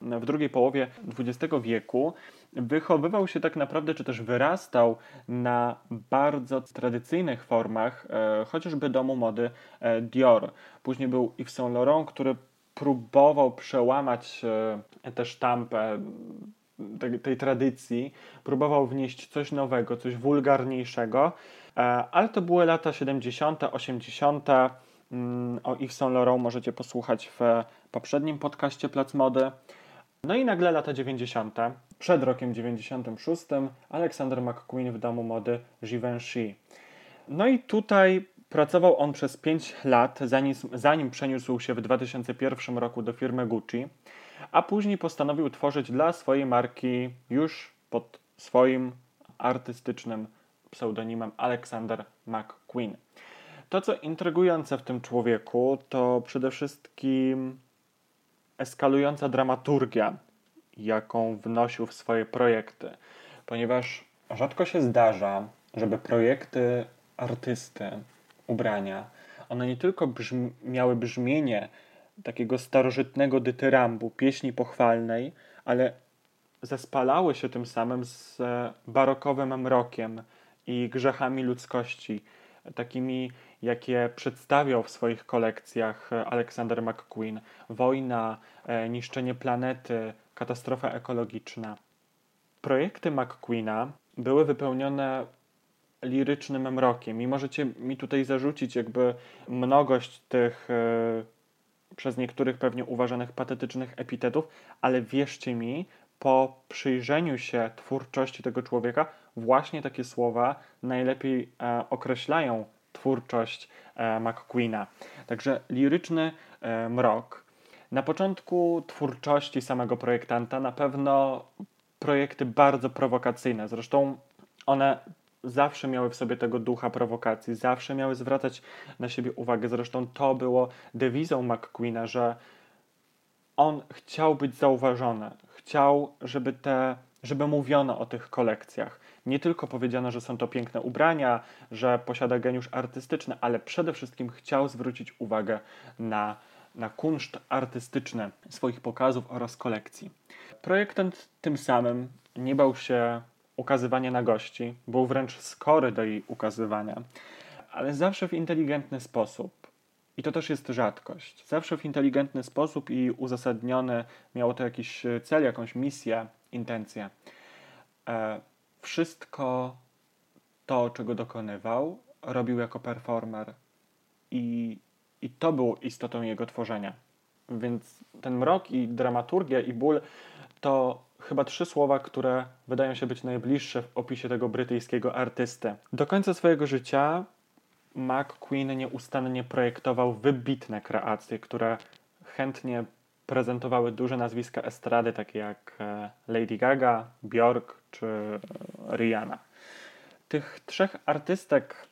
w drugiej połowie XX wieku wychowywał się tak naprawdę, czy też wyrastał na bardzo tradycyjnych formach, e, chociażby domu mody e, Dior. Później był Yves Saint Laurent, który próbował przełamać e, tę sztampę tej, tej tradycji, próbował wnieść coś nowego, coś wulgarniejszego, ale to były lata 70., 80., Mm, O Yves Saint Laurent możecie posłuchać w poprzednim podcaście Plac Mody. No i nagle lata 90. Przed rokiem 96 Alexander McQueen w domu mody Givenchy. No i tutaj pracował on przez 5 lat, zanim, zanim przeniósł się w 2001 roku do firmy Gucci, a później postanowił tworzyć dla swojej marki już pod swoim artystycznym pseudonimem Alexander McQueen. To, co intrygujące w tym człowieku, to przede wszystkim eskalująca dramaturgia, jaką wnosił w swoje projekty, ponieważ rzadko się zdarza, żeby projekty artysty, ubrania, one nie tylko brzmi, miały brzmienie takiego starożytnego dytyrambu, pieśni pochwalnej, ale zespalały się tym samym z barokowym mrokiem i grzechami ludzkości, takimi jakie przedstawiał w swoich kolekcjach e, Alexander McQueen. Wojna, e, niszczenie planety, katastrofa ekologiczna. Projekty McQueena były wypełnione lirycznym mrokiem i możecie mi tutaj zarzucić jakby mnogość tych e, przez niektórych pewnie uważanych patetycznych epitetów, ale wierzcie mi, po przyjrzeniu się twórczości tego człowieka, właśnie takie słowa najlepiej e, określają twórczość e, McQueena. Także liryczny e, mrok. Na początku twórczości samego projektanta na pewno projekty bardzo prowokacyjne. Zresztą one zawsze miały w sobie tego ducha prowokacji, zawsze miały zwracać na siebie uwagę. Zresztą to było dewizą McQueena, że on chciał być zauważony, chciał, żeby, te, żeby mówiono o tych kolekcjach. Nie tylko powiedziano, że są to piękne ubrania, że posiada geniusz artystyczny, ale przede wszystkim chciał zwrócić uwagę na, na kunszt artystyczny swoich pokazów oraz kolekcji. Projektant tym samym nie bał się ukazywania na gości, był wręcz skory do jej ukazywania, ale zawsze w inteligentny sposób. I to też jest rzadkość. Zawsze w inteligentny sposób i uzasadniony, miało to jakiś cel, jakąś misję, intencję. E, wszystko to, czego dokonywał, robił jako performer. I, I to było istotą jego tworzenia. Więc ten mrok i dramaturgia i ból to chyba trzy słowa, które wydają się być najbliższe w opisie tego brytyjskiego artysty. Do końca swojego życia McQueen nieustannie projektował wybitne kreacje, które chętnie prezentowały duże nazwiska estrady, takie jak e, Lady Gaga, Björk czy e, Rihanna. Tych trzech artystek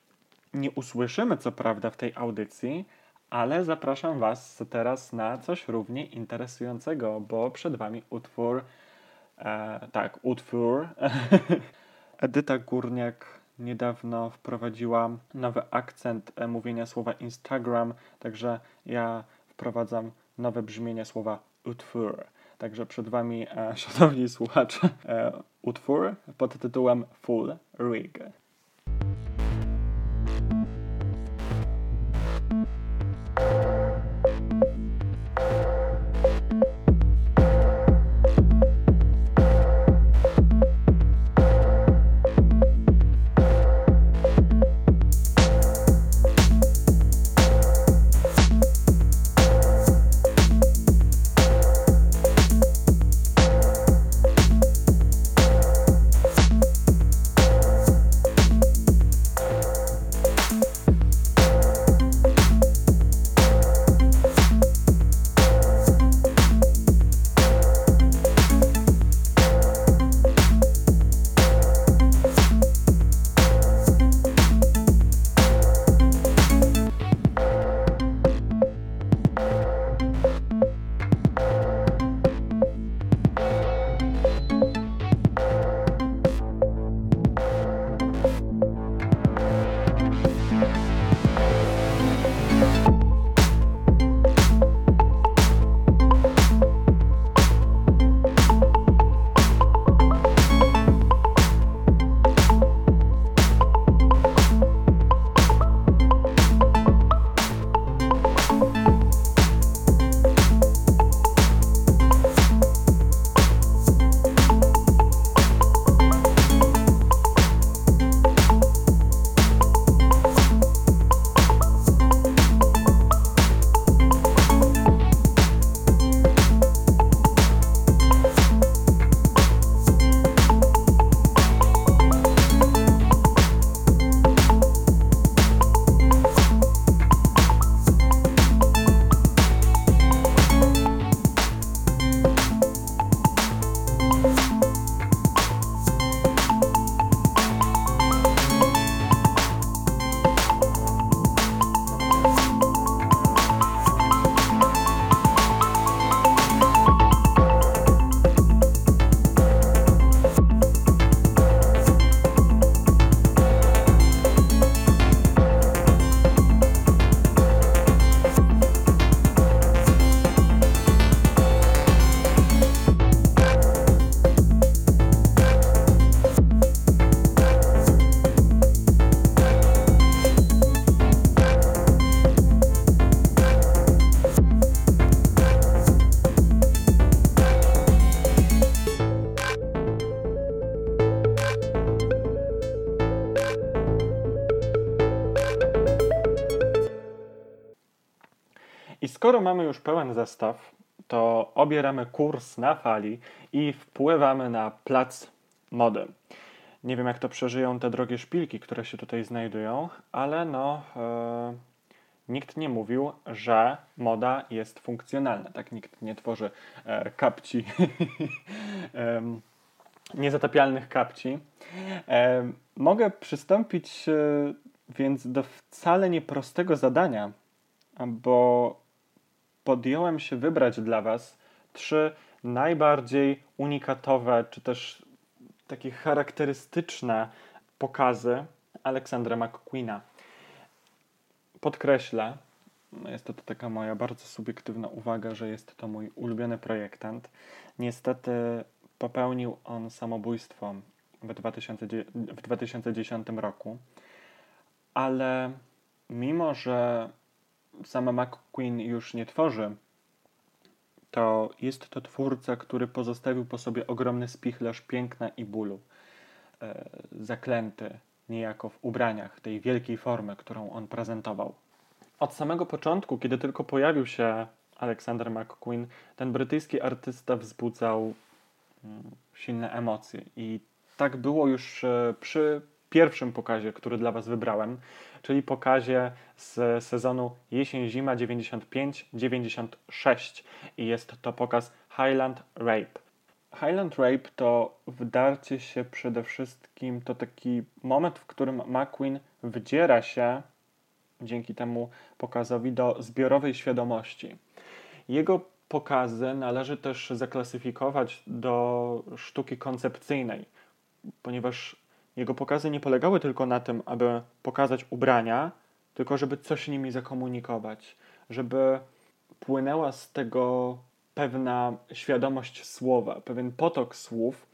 nie usłyszymy, co prawda, w tej audycji, ale zapraszam Was teraz na coś równie interesującego, bo przed Wami utwór, e, tak, utwór Edyta Górniak niedawno wprowadziła nowy akcent e, mówienia słowa Instagram, także ja wprowadzam nowe brzmienie słowa utwór. Także przed Wami, e, szanowni słuchacze, e, utwór pod tytułem Full Rig. Skoro mamy już pełen zestaw, to obieramy kurs na fali i wpływamy na plac mody. Nie wiem, jak to przeżyją te drogie szpilki, które się tutaj znajdują, ale no, e, nikt nie mówił, że moda jest funkcjonalna. Tak, nikt nie tworzy e, kapci, em, niezatapialnych kapci. E, mogę przystąpić e, więc do wcale nieprostego zadania, bo podjąłem się wybrać dla Was trzy najbardziej unikatowe, czy też takie charakterystyczne pokazy Aleksandra McQueena. Podkreślę, jest to taka moja bardzo subiektywna uwaga, że jest to mój ulubiony projektant. Niestety popełnił on samobójstwo w, 2000, w 2010 roku, ale mimo, że sama McQueen już nie tworzy, to jest to twórca, który pozostawił po sobie ogromny spichlerz piękna i bólu. E, zaklęty niejako w ubraniach tej wielkiej formy, którą on prezentował. Od samego początku, kiedy tylko pojawił się Alexander McQueen, ten brytyjski artysta wzbudzał mm, silne emocje. I tak było już e, przy pierwszym pokazie, który dla Was wybrałem, czyli pokazie z sezonu jesień-zima 95-96 i jest to pokaz Highland Rape. Highland Rape to wdarcie się przede wszystkim, to taki moment, w którym McQueen wdziera się dzięki temu pokazowi do zbiorowej świadomości. Jego pokazy należy też zaklasyfikować do sztuki koncepcyjnej, ponieważ jego pokazy nie polegały tylko na tym, aby pokazać ubrania, tylko żeby coś nimi zakomunikować, żeby płynęła z tego pewna świadomość słowa, pewien potok słów,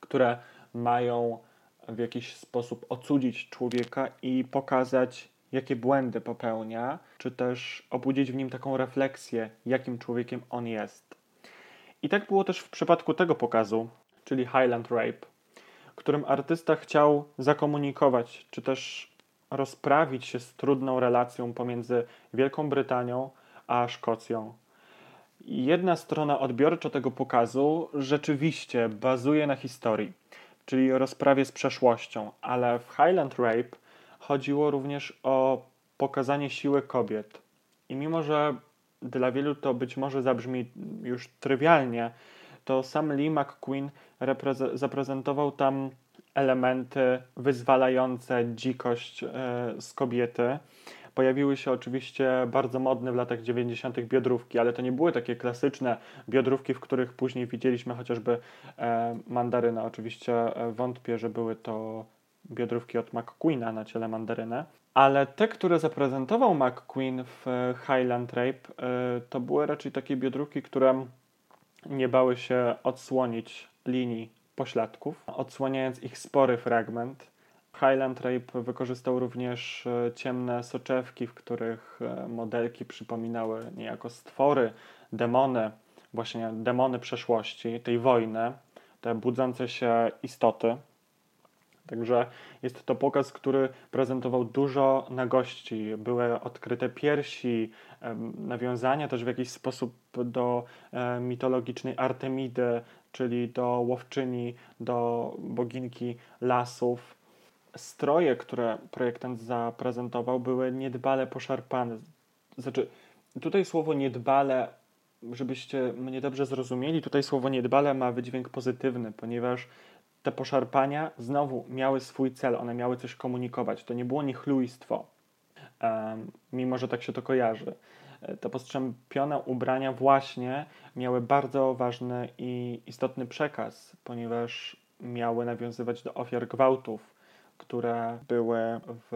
które mają w jakiś sposób ocudzić człowieka i pokazać, jakie błędy popełnia, czy też obudzić w nim taką refleksję, jakim człowiekiem on jest. I tak było też w przypadku tego pokazu, czyli Highland Rape, którym artysta chciał zakomunikować, czy też rozprawić się z trudną relacją pomiędzy Wielką Brytanią a Szkocją. Jedna strona odbiorcza tego pokazu rzeczywiście bazuje na historii, czyli rozprawie z przeszłością, ale w Highland Rape chodziło również o pokazanie siły kobiet. I mimo, że dla wielu to być może zabrzmi już trywialnie, to sam Lee McQueen zaprezentował tam elementy wyzwalające dzikość e, z kobiety. Pojawiły się oczywiście bardzo modne w latach 90. biodrówki, ale to nie były takie klasyczne biodrówki, w których później widzieliśmy chociażby e, mandarynę. Oczywiście e, wątpię, że były to biodrówki od McQueena na ciele mandaryny. Ale te, które zaprezentował McQueen w Highland Rape, to były raczej takie biodrówki, które nie bały się odsłonić linii pośladków, odsłaniając ich spory fragment. Highland Rape wykorzystał również ciemne soczewki, w których modelki przypominały niejako stwory, demony, właśnie demony przeszłości, tej wojny, te budzące się istoty. Także jest to pokaz, który prezentował dużo nagości. Były odkryte piersi, nawiązania też w jakiś sposób do mitologicznej Artemidy, czyli do łowczyni, do boginki lasów. Stroje, które projektant zaprezentował, były niedbale poszarpane. Znaczy, tutaj słowo niedbale, żebyście mnie dobrze zrozumieli, tutaj słowo niedbale ma wydźwięk pozytywny, ponieważ te poszarpania znowu miały swój cel, one miały coś komunikować. To nie było niechlujstwo, mimo że tak się to kojarzy. Te postrzępione ubrania właśnie miały bardzo ważny i istotny przekaz, ponieważ miały nawiązywać do ofiar gwałtów, które były w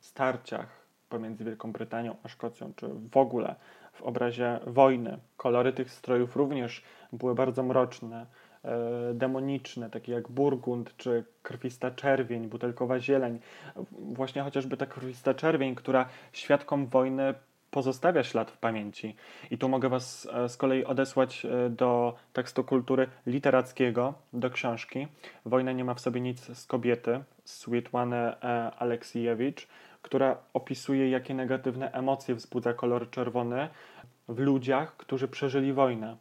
starciach pomiędzy Wielką Brytanią a Szkocją, czy w ogóle w obrazie wojny. Kolory tych strojów również były bardzo mroczne demoniczne, takie jak burgund czy krwista czerwień, butelkowa zieleń. Właśnie chociażby ta krwista czerwień, która świadkom wojny pozostawia ślad w pamięci. I tu mogę Was z kolei odesłać do tekstu kultury literackiego, do książki Wojna nie ma w sobie nic z kobiety, Sweetłany Aleksijewicz, która opisuje, jakie negatywne emocje wzbudza kolor czerwony w ludziach, którzy przeżyli wojnę.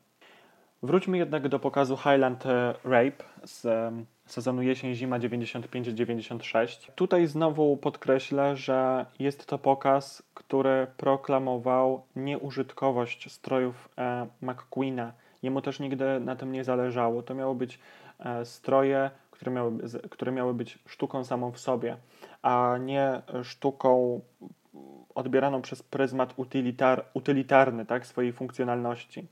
Wróćmy jednak do pokazu Highland e, Rape z sezonu jesień-zima 95-96. Tutaj znowu podkreślę, że jest to pokaz, który proklamował nieużytkowość strojów e, McQueena. Jemu też nigdy na tym nie zależało. To miały być e, stroje, które miały, które miały być sztuką samą w sobie, a nie sztuką odbieraną przez pryzmat utylitar, utylitarny tak, swojej funkcjonalności.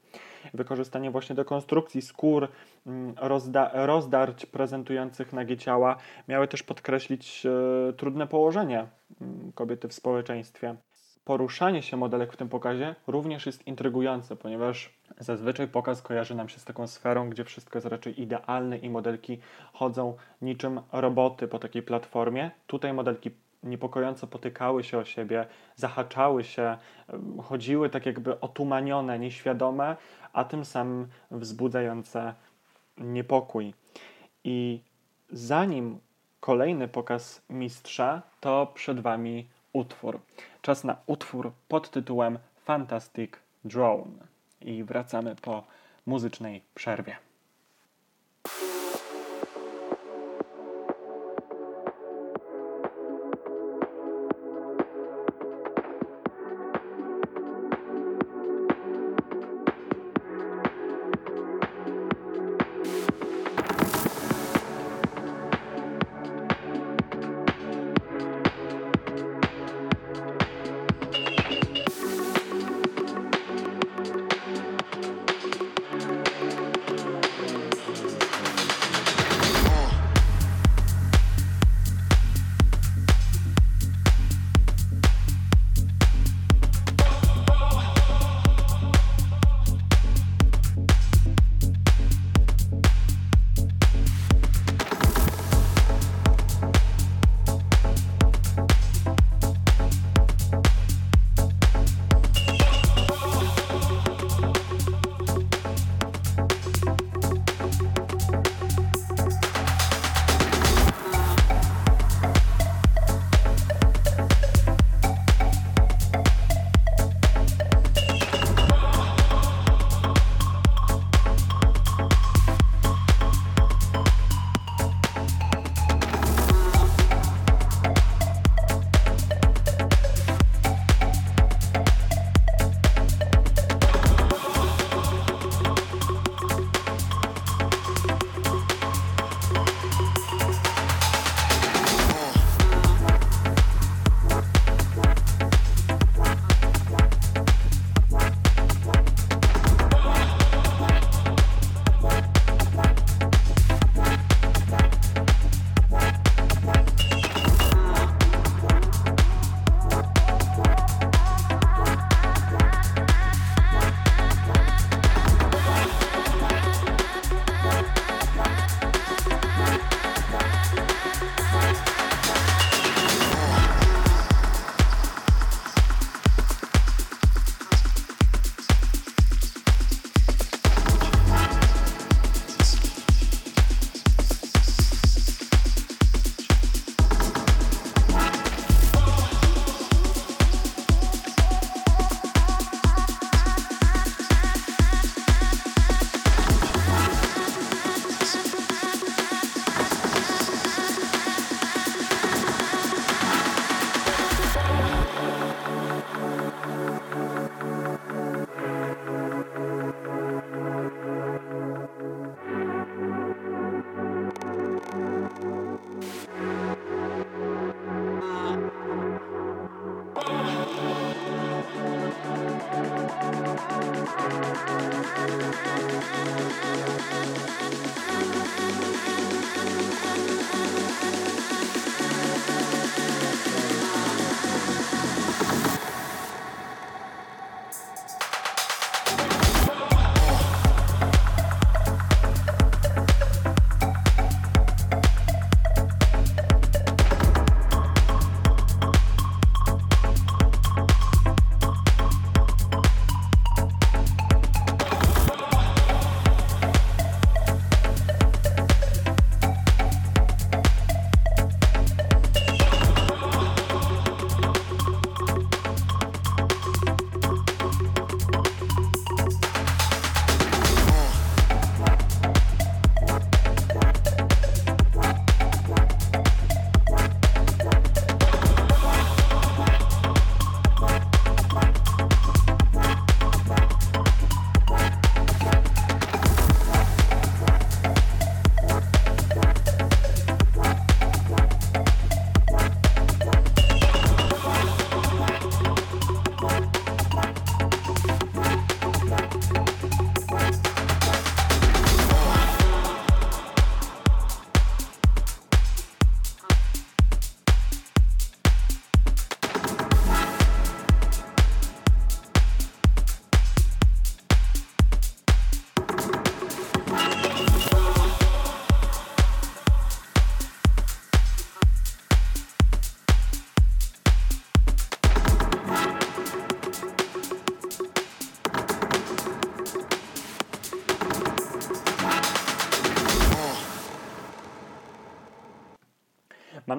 Wykorzystanie właśnie do konstrukcji skór, mm, rozda, rozdarć prezentujących nagie ciała miały też podkreślić e, trudne położenie mm, kobiety w społeczeństwie. Poruszanie się modelek w tym pokazie również jest intrygujące, ponieważ zazwyczaj pokaz kojarzy nam się z taką sferą, gdzie wszystko jest raczej idealne i modelki chodzą niczym roboty po takiej platformie. Tutaj modelki niepokojąco potykały się o siebie, zahaczały się, chodziły tak jakby otumanione, nieświadome, a tym samym wzbudzające niepokój. I zanim kolejny pokaz mistrza, to przed Wami utwór. Czas na utwór pod tytułem Fantastic Drone. I wracamy po muzycznej przerwie.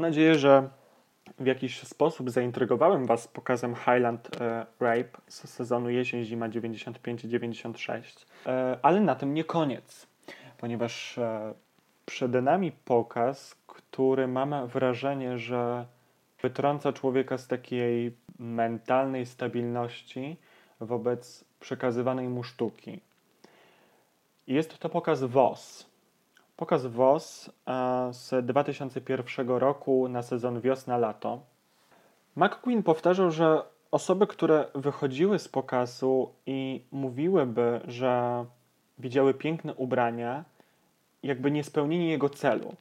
Nadzieję, że w jakiś sposób zaintrygowałem Was pokazem Highland e, Rape z sezonu jesień-zima 95-96. E, ale na tym nie koniec, ponieważ e, przed nami pokaz, który mam wrażenie, że wytrąca człowieka z takiej mentalnej stabilności wobec przekazywanej mu sztuki. Jest to pokaz WOS. Pokaz WOS e, z 2001 roku na sezon wiosna-lato. McQueen powtarzał, że osoby, które wychodziły z pokazu i mówiłyby, że widziały piękne ubrania, jakby nie spełnili jego celu.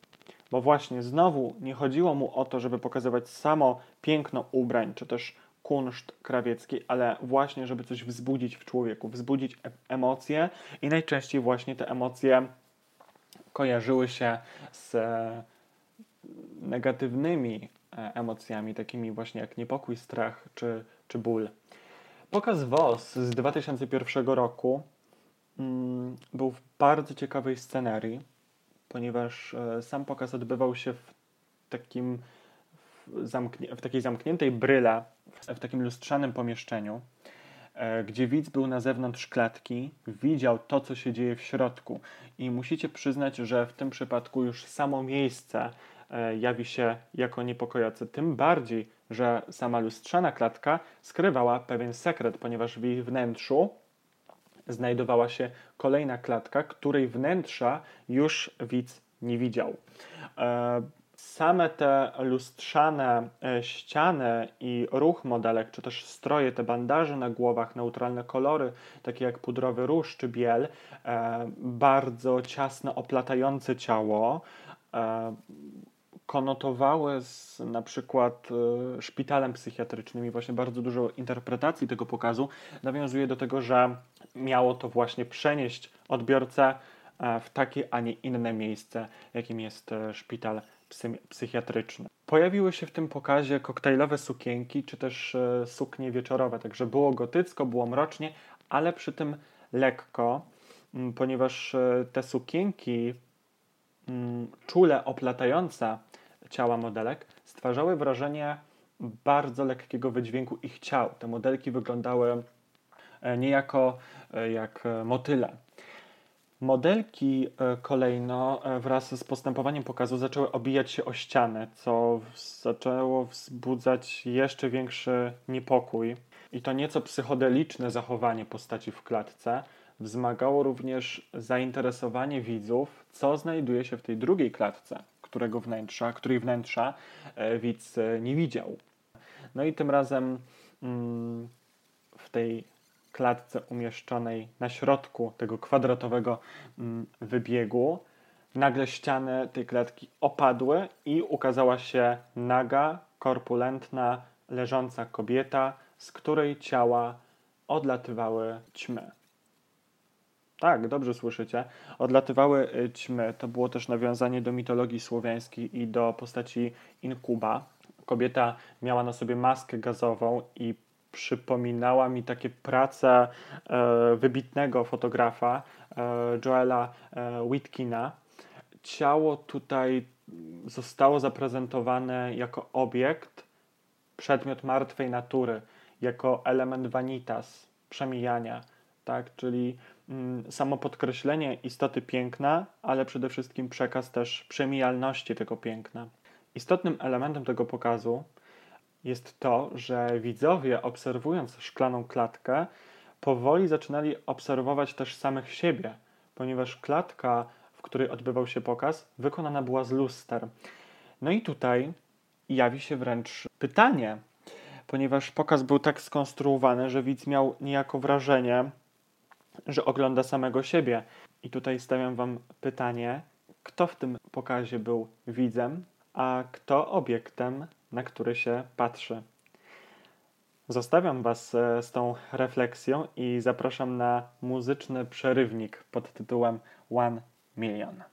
Bo właśnie znowu nie chodziło mu o to, żeby pokazywać samo piękno ubrań, czy też kunszt krawiecki, ale właśnie, żeby coś wzbudzić w człowieku, wzbudzić e- emocje i najczęściej właśnie te emocje kojarzyły się z e, negatywnymi e, emocjami, takimi właśnie jak niepokój, strach czy, czy ból. Pokaz WOS z 2001 roku mm, był w bardzo ciekawej scenerii, ponieważ e, sam pokaz odbywał się w takim w, zamknie, w takiej zamkniętej bryle, w, takim lustrzanym pomieszczeniu, gdzie widz był na zewnątrz klatki, widział to, co się dzieje w środku. I musicie przyznać, że w tym przypadku już samo miejsce e, jawi się jako niepokojące. Tym bardziej, że sama lustrzana klatka skrywała pewien sekret, ponieważ w jej wnętrzu znajdowała się kolejna klatka, której wnętrza już widz nie widział. Same te lustrzane e, ściany i ruch modelek, czy też stroje, te bandaże na głowach, neutralne kolory, takie jak pudrowy róż czy biel, e, bardzo ciasno oplatające ciało, e, konotowały z na przykład szpitalem psychiatrycznym i właśnie bardzo dużo interpretacji tego pokazu nawiązuje do tego, że miało to właśnie przenieść odbiorcę w takie, a nie inne miejsce, jakim jest szpital psychiatryczny. Pojawiły się w tym pokazie koktajlowe sukienki, czy też e, suknie wieczorowe, także było gotycko, było mrocznie, ale przy tym lekko, m, ponieważ e, te sukienki mm, czule oplatające ciała modelek stwarzały wrażenie bardzo lekkiego wydźwięku ich ciał. Te modelki wyglądały e, niejako jak motyle. Modelki e, kolejno e, wraz z postępowaniem pokazu zaczęły obijać się o ścianę, co zaczęło wzbudzać jeszcze większy niepokój. I to nieco psychodeliczne zachowanie postaci w klatce wzmagało również zainteresowanie widzów, co znajduje się w tej drugiej klatce, którego wnętrza, której wnętrza e, widz nie widział. No i tym razem mm, w tej klatce umieszczonej na środku tego kwadratowego mm, wybiegu, nagle ściany tej klatki opadły i ukazała się naga, korpulentna, leżąca kobieta, z której ciała odlatywały ćmy. Tak, dobrze słyszycie. Odlatywały y, ćmy. To było też nawiązanie do mitologii słowiańskiej i do postaci Inkuba. Kobieta miała na sobie maskę gazową i przypominała mi takie prace e, wybitnego fotografa e, Joela e, Whitkina. Ciało tutaj zostało zaprezentowane jako obiekt, przedmiot martwej natury, jako element vanitas, przemijania, tak? czyli mm, samo podkreślenie istoty piękna, ale przede wszystkim przekaz też przemijalności tego piękna. Istotnym elementem tego pokazu jest to, że widzowie obserwując szklaną klatkę, powoli zaczynali obserwować też samych siebie, ponieważ klatka, w której odbywał się pokaz, wykonana była z luster. No i tutaj jawi się wręcz pytanie, ponieważ pokaz był tak skonstruowany, że widz miał niejako wrażenie, że ogląda samego siebie. I tutaj stawiam Wam pytanie, kto w tym pokazie był widzem, a kto obiektem, na który się patrzy. Zostawiam Was e, z tą refleksją i zapraszam na muzyczny przerywnik pod tytułem One Million.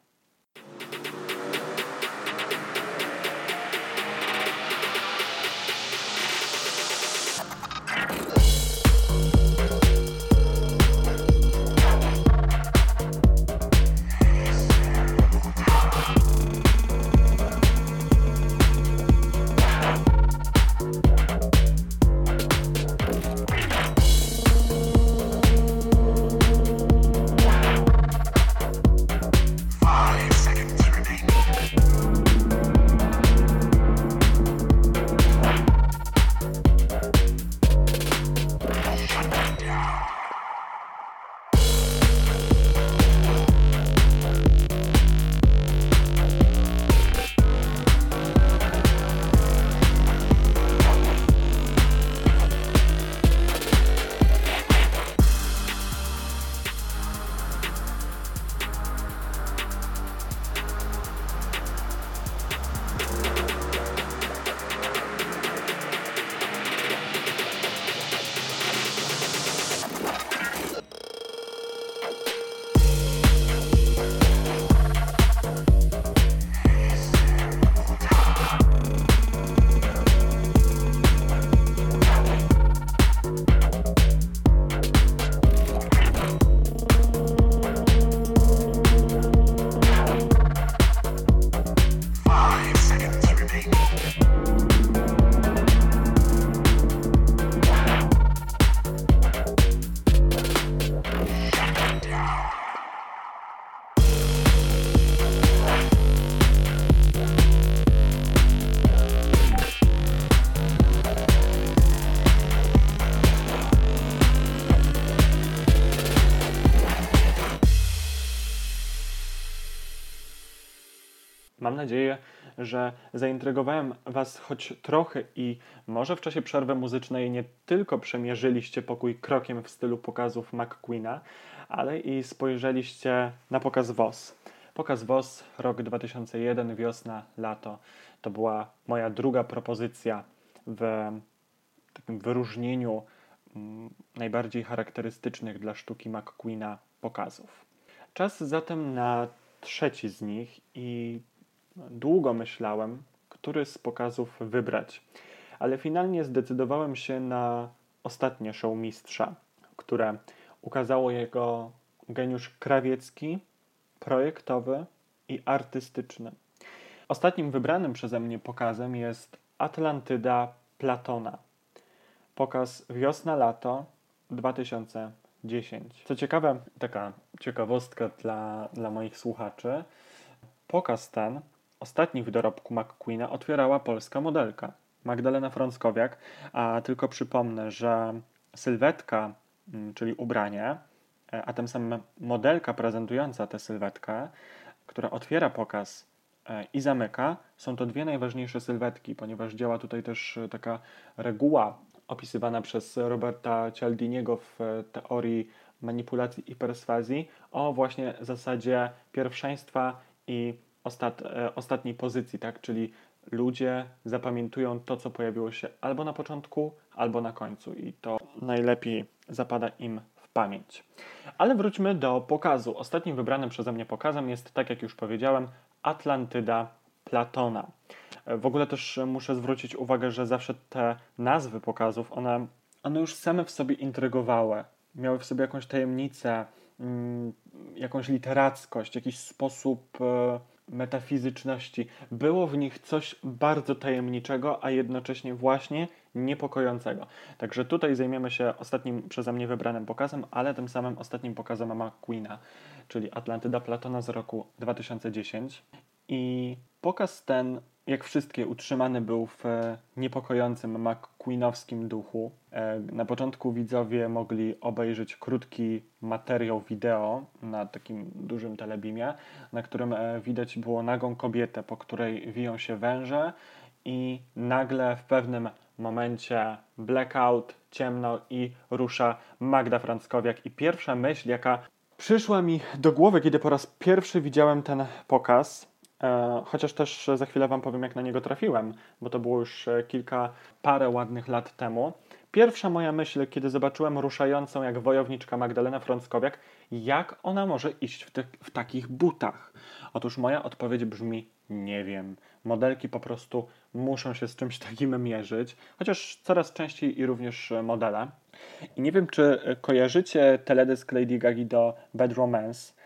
Nadzieję, że zaintrygowałem Was choć trochę i może w czasie przerwy muzycznej nie tylko przemierzyliście pokój krokiem w stylu pokazów McQueena, ale i spojrzeliście na pokaz WOS. Pokaz WOS, rok 2001, wiosna, lato. To była moja druga propozycja w takim wyróżnieniu mm, najbardziej charakterystycznych dla sztuki McQueena pokazów. Czas zatem na trzeci z nich i długo myślałem, który z pokazów wybrać, ale finalnie zdecydowałem się na ostatnie show mistrza, które ukazało jego geniusz krawiecki, projektowy i artystyczny. Ostatnim wybranym przeze mnie pokazem jest Atlantyda Platona. Pokaz wiosna-lato 2010. Co ciekawe, taka ciekawostka dla, dla moich słuchaczy. Pokaz ten, ostatni w dorobku McQueena, otwierała polska modelka Magdalena Frąckowiak, a tylko przypomnę, że sylwetka, mm, czyli ubranie, e, a tym samym modelka prezentująca tę sylwetkę, która otwiera pokaz e, i zamyka, są to dwie najważniejsze sylwetki, ponieważ działa tutaj też e, taka reguła opisywana przez Roberta Cialdiniego w teorii manipulacji i perswazji o właśnie zasadzie pierwszeństwa i ostat, e, ostatniej pozycji, tak? Czyli ludzie zapamiętują to, co pojawiło się albo na początku, albo na końcu i to najlepiej zapada im w pamięć. Ale wróćmy do pokazu. Ostatnim wybranym przeze mnie pokazem jest, tak jak już powiedziałem, Atlantyda Platona. E, W ogóle też muszę zwrócić uwagę, że zawsze te nazwy pokazów, one, one już same w sobie intrygowały. Miały w sobie jakąś tajemnicę, mm, jakąś literackość, jakiś sposób e, metafizyczności. Było w nich coś bardzo tajemniczego, a jednocześnie właśnie niepokojącego. Także tutaj zajmiemy się ostatnim przeze mnie wybranym pokazem, ale tym samym ostatnim pokazem McQueena, czyli Atlantyda Platona z roku 2010. I pokaz ten, jak wszystkie, utrzymany był w e, niepokojącym McQueenowskim duchu. E, Na początku widzowie mogli obejrzeć krótki materiał wideo na takim dużym telebimie, na którym e, widać było nagą kobietę, po której wiją się węże i nagle w pewnym momencie blackout, ciemno i rusza Magda Franckowiak. I pierwsza myśl, jaka przyszła mi do głowy, kiedy po raz pierwszy widziałem ten pokaz, chociaż też za chwilę Wam powiem, jak na niego trafiłem, bo to było już e, kilka, parę ładnych lat temu. Pierwsza moja myśl, kiedy zobaczyłem ruszającą jak wojowniczka Magdalenę Frąckowiak, jak ona może iść w, te, w takich butach? Otóż moja odpowiedź brzmi: nie wiem. Modelki po prostu muszą się z czymś takim mierzyć, chociaż coraz częściej i również e, modele. I nie wiem, czy e, kojarzycie teledysk Lady Gagi do Bad Romance.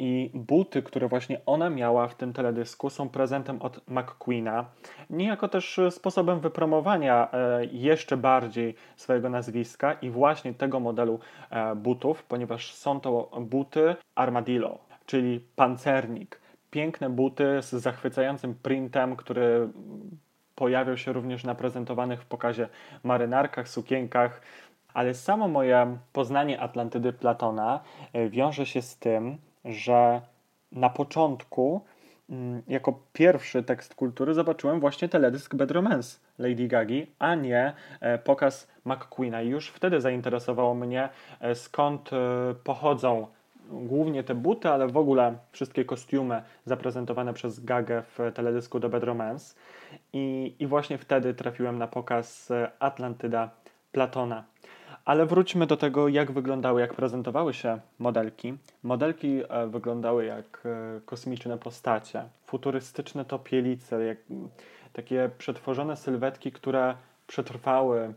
I buty, które właśnie ona miała w tym teledysku, są prezentem od McQueena. Niejako też e, sposobem wypromowania e, jeszcze bardziej swojego nazwiska i właśnie tego modelu e, butów, ponieważ są to buty Armadillo, czyli pancernik. Piękne buty z zachwycającym printem, który pojawiał się również na prezentowanych w pokazie marynarkach, sukienkach, ale samo moje poznanie Atlantydy Platona wiąże się z tym, że na początku mm, jako pierwszy tekst kultury zobaczyłem właśnie teledysk Bad Romance Lady Gagi, a nie e, pokaz McQueena. I już wtedy zainteresowało mnie, e, skąd e, pochodzą głównie te buty, ale w ogóle wszystkie kostiumy zaprezentowane przez Gagę w teledysku do Bad Romance. I, I właśnie wtedy trafiłem na pokaz Atlantyda Platona. Ale wróćmy do tego, jak wyglądały, jak prezentowały się modelki. Modelki e, wyglądały jak e, kosmiczne postacie, futurystyczne topielice, jak takie przetworzone sylwetki, które przetrwały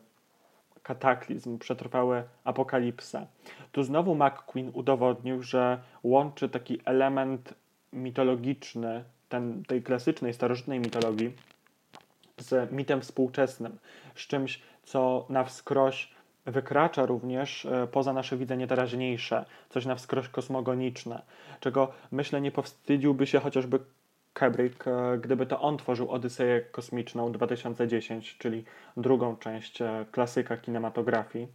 kataklizm, przetrwały apokalipsę. Tu znowu McQueen udowodnił, że łączy taki element mitologiczny, ten, tej klasycznej, starożytnej mitologii, z mitem współczesnym, z czymś, co na wskroś wykracza również e, poza nasze widzenie teraźniejsze, coś na wskroś kosmogoniczne, czego myślę nie powstydziłby się chociażby Kubrick, e, gdyby to on tworzył Odyseję Kosmiczną 2010, czyli drugą część e, klasyka kinematografii.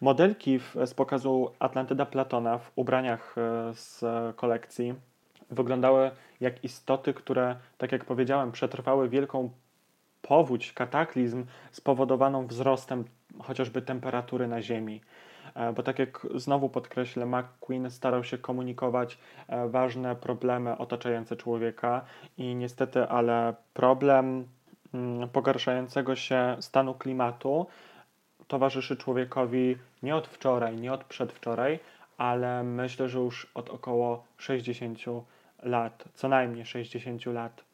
Modelki z pokazu Atlantyda Platona w ubraniach z kolekcji wyglądały jak istoty, które, tak jak powiedziałem, przetrwały wielką powódź, kataklizm spowodowaną wzrostem chociażby temperatury na Ziemi. E, Bo tak jak znowu podkreślę, McQueen starał się komunikować e, ważne problemy otaczające człowieka i niestety, ale problem mm, pogarszającego się stanu klimatu towarzyszy człowiekowi nie od wczoraj, nie od przedwczoraj, ale myślę, że już od około 60 lat, co najmniej 60 lat.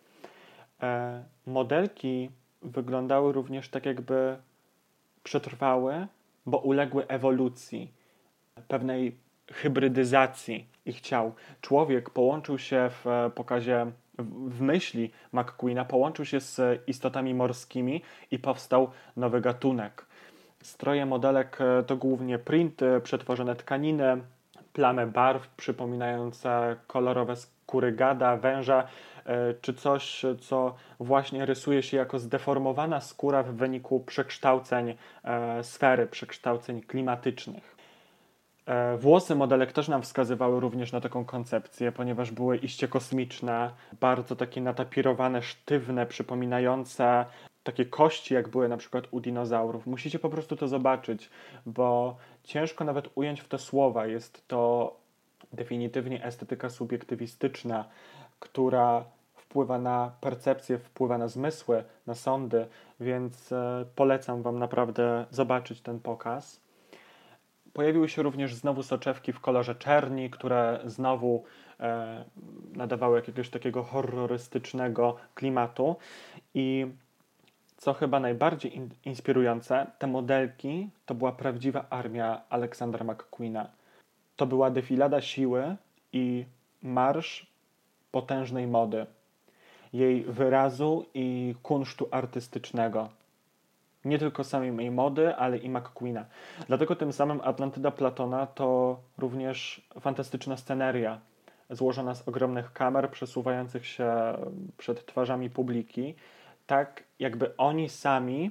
E, modelki wyglądały również tak, jakby przetrwały, bo uległy ewolucji, pewnej hybrydyzacji ich ciał. Człowiek połączył się w e, pokazie, w myśli McQueena, połączył się z istotami morskimi i powstał nowy gatunek. Stroje modelek e, to głównie printy, przetworzone tkaniny, plamy barw przypominające kolorowe skóry gada, węża, e, czy coś, co właśnie rysuje się jako zdeformowana skóra w wyniku przekształceń e, sfery, przekształceń klimatycznych. E, Włosy modelek też nam wskazywały również na taką koncepcję, ponieważ były iście kosmiczne, bardzo takie natapirowane, sztywne, przypominające takie kości, jak były na przykład u dinozaurów. Musicie po prostu to zobaczyć, bo ciężko nawet ująć w te słowa. Jest to definitywnie estetyka subiektywistyczna, która wpływa na percepcję, wpływa na zmysły, na sądy, więc e, polecam Wam naprawdę zobaczyć ten pokaz. Pojawiły się również znowu soczewki w kolorze czerni, które znowu e, nadawały jakiegoś takiego horrorystycznego klimatu. I co chyba najbardziej in, inspirujące, te modelki to była prawdziwa armia Aleksandra McQueena. To była defilada siły i marsz potężnej mody, jej wyrazu i kunsztu artystycznego nie tylko samej jej mody, ale i McQueena. Dlatego tym samym Atlantyda Platona to również fantastyczna sceneria, złożona z ogromnych kamer przesuwających się przed twarzami publiki, tak jakby oni sami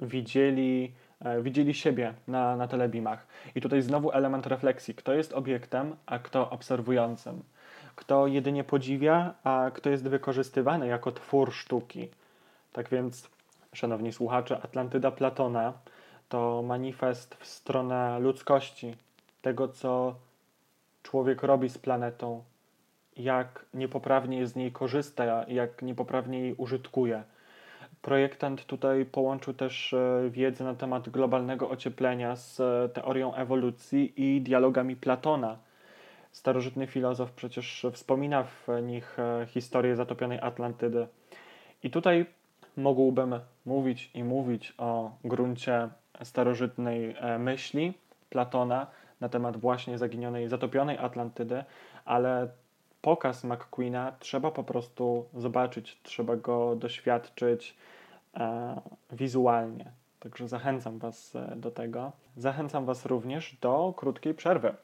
widzieli, e, widzieli siebie na, na telebimach. I tutaj znowu element refleksji. Kto jest obiektem, a kto obserwującym? Kto jedynie podziwia, a kto jest wykorzystywany jako twór sztuki? Tak więc Szanowni słuchacze, Atlantyda Platona to manifest w stronę ludzkości, tego co człowiek robi z planetą, jak niepoprawnie z niej korzysta, jak niepoprawnie jej użytkuje. Projektant tutaj połączył też e, wiedzę na temat globalnego ocieplenia z e, teorią ewolucji i dialogami Platona. Starożytny filozof przecież wspomina w nich e, historię zatopionej Atlantydy. I tutaj mógłbym mówić i mówić o gruncie starożytnej e, myśli Platona na temat właśnie zaginionej, zatopionej Atlantydy, ale pokaz McQueena trzeba po prostu zobaczyć, trzeba go doświadczyć e, wizualnie. Także zachęcam Was e, do tego. Zachęcam Was również do krótkiej przerwy,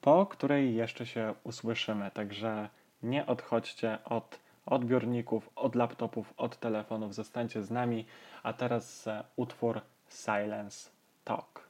po której jeszcze się usłyszymy. Także nie odchodźcie od odbiorników, od laptopów, od telefonów. Zostańcie z nami. A teraz e, utwór Silence Talk.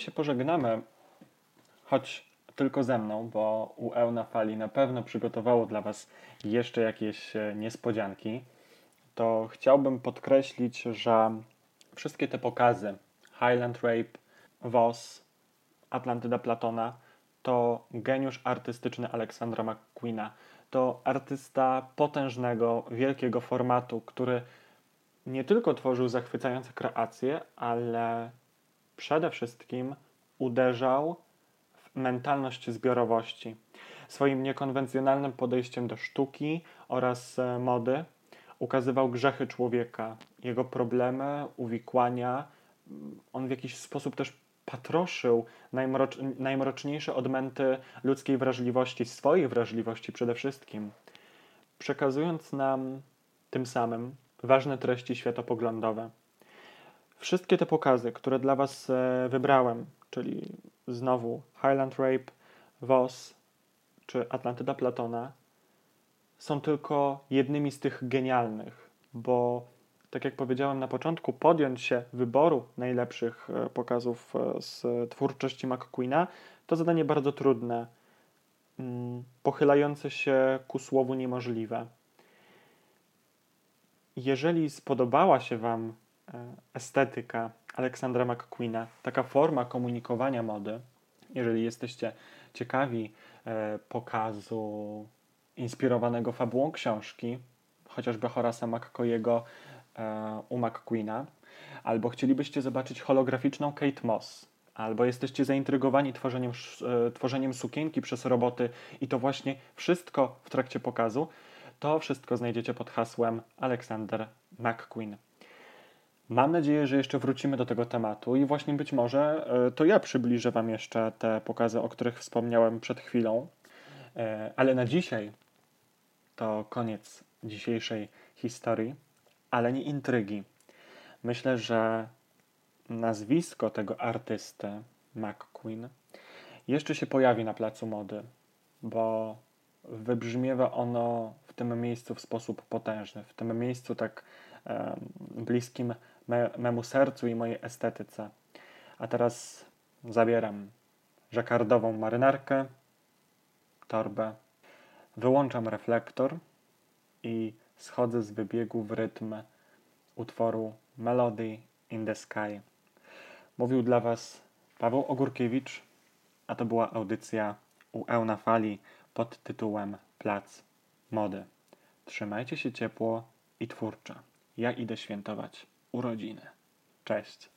Się pożegnamy, choć tylko ze mną, bo UE na fali na pewno przygotowało dla Was jeszcze jakieś e, niespodzianki, to chciałbym podkreślić, że wszystkie te pokazy Highland Rape, Voss, Atlantyda Platona to geniusz artystyczny Aleksandra McQueena. To artysta potężnego, wielkiego formatu, który nie tylko tworzył zachwycające kreacje, ale przede wszystkim uderzał w mentalność zbiorowości. Swoim niekonwencjonalnym podejściem do sztuki oraz e, mody ukazywał grzechy człowieka, jego problemy, uwikłania. On w jakiś sposób też patroszył najmrocz, najmroczniejsze odmęty ludzkiej wrażliwości, swojej wrażliwości przede wszystkim, przekazując nam tym samym ważne treści światopoglądowe. Wszystkie te pokazy, które dla Was e, wybrałem, czyli znowu Highland Rape, Voss czy Atlantyda Platona, są tylko jednymi z tych genialnych, bo tak jak powiedziałem na początku, podjąć się wyboru najlepszych e, pokazów e, z twórczości McQueena to zadanie bardzo trudne, mm, pochylające się ku słowu niemożliwe. jeżeli spodobała się Wam estetyka Aleksandra McQueena, taka forma komunikowania mody, jeżeli jesteście ciekawi e, pokazu inspirowanego fabułą książki, chociażby Horasa McCoyego e, u McQueena, albo chcielibyście zobaczyć holograficzną Kate Moss, albo jesteście zaintrygowani tworzeniem, e, tworzeniem sukienki przez roboty i to właśnie wszystko w trakcie pokazu, to wszystko znajdziecie pod hasłem Alexander McQueen. Mam nadzieję, że jeszcze wrócimy do tego tematu i właśnie być może e, to ja przybliżę Wam jeszcze te pokazy, o których wspomniałem przed chwilą. E, Ale na dzisiaj to koniec dzisiejszej historii, ale nie intrygi. Myślę, że nazwisko tego artysty, McQueen, jeszcze się pojawi na placu mody, bo wybrzmiewa ono w tym miejscu w sposób potężny, w tym miejscu tak bliskim me, memu sercu i mojej estetyce. A teraz zabieram żakardową marynarkę, torbę, wyłączam reflektor i schodzę z wybiegu w rytm utworu Melody in the Sky. Mówił dla Was Paweł Ogórkiewicz, a to była audycja u Eł na Fali pod tytułem Plac Mody. Trzymajcie się ciepło i twórczo. Ja idę świętować urodziny. Cześć.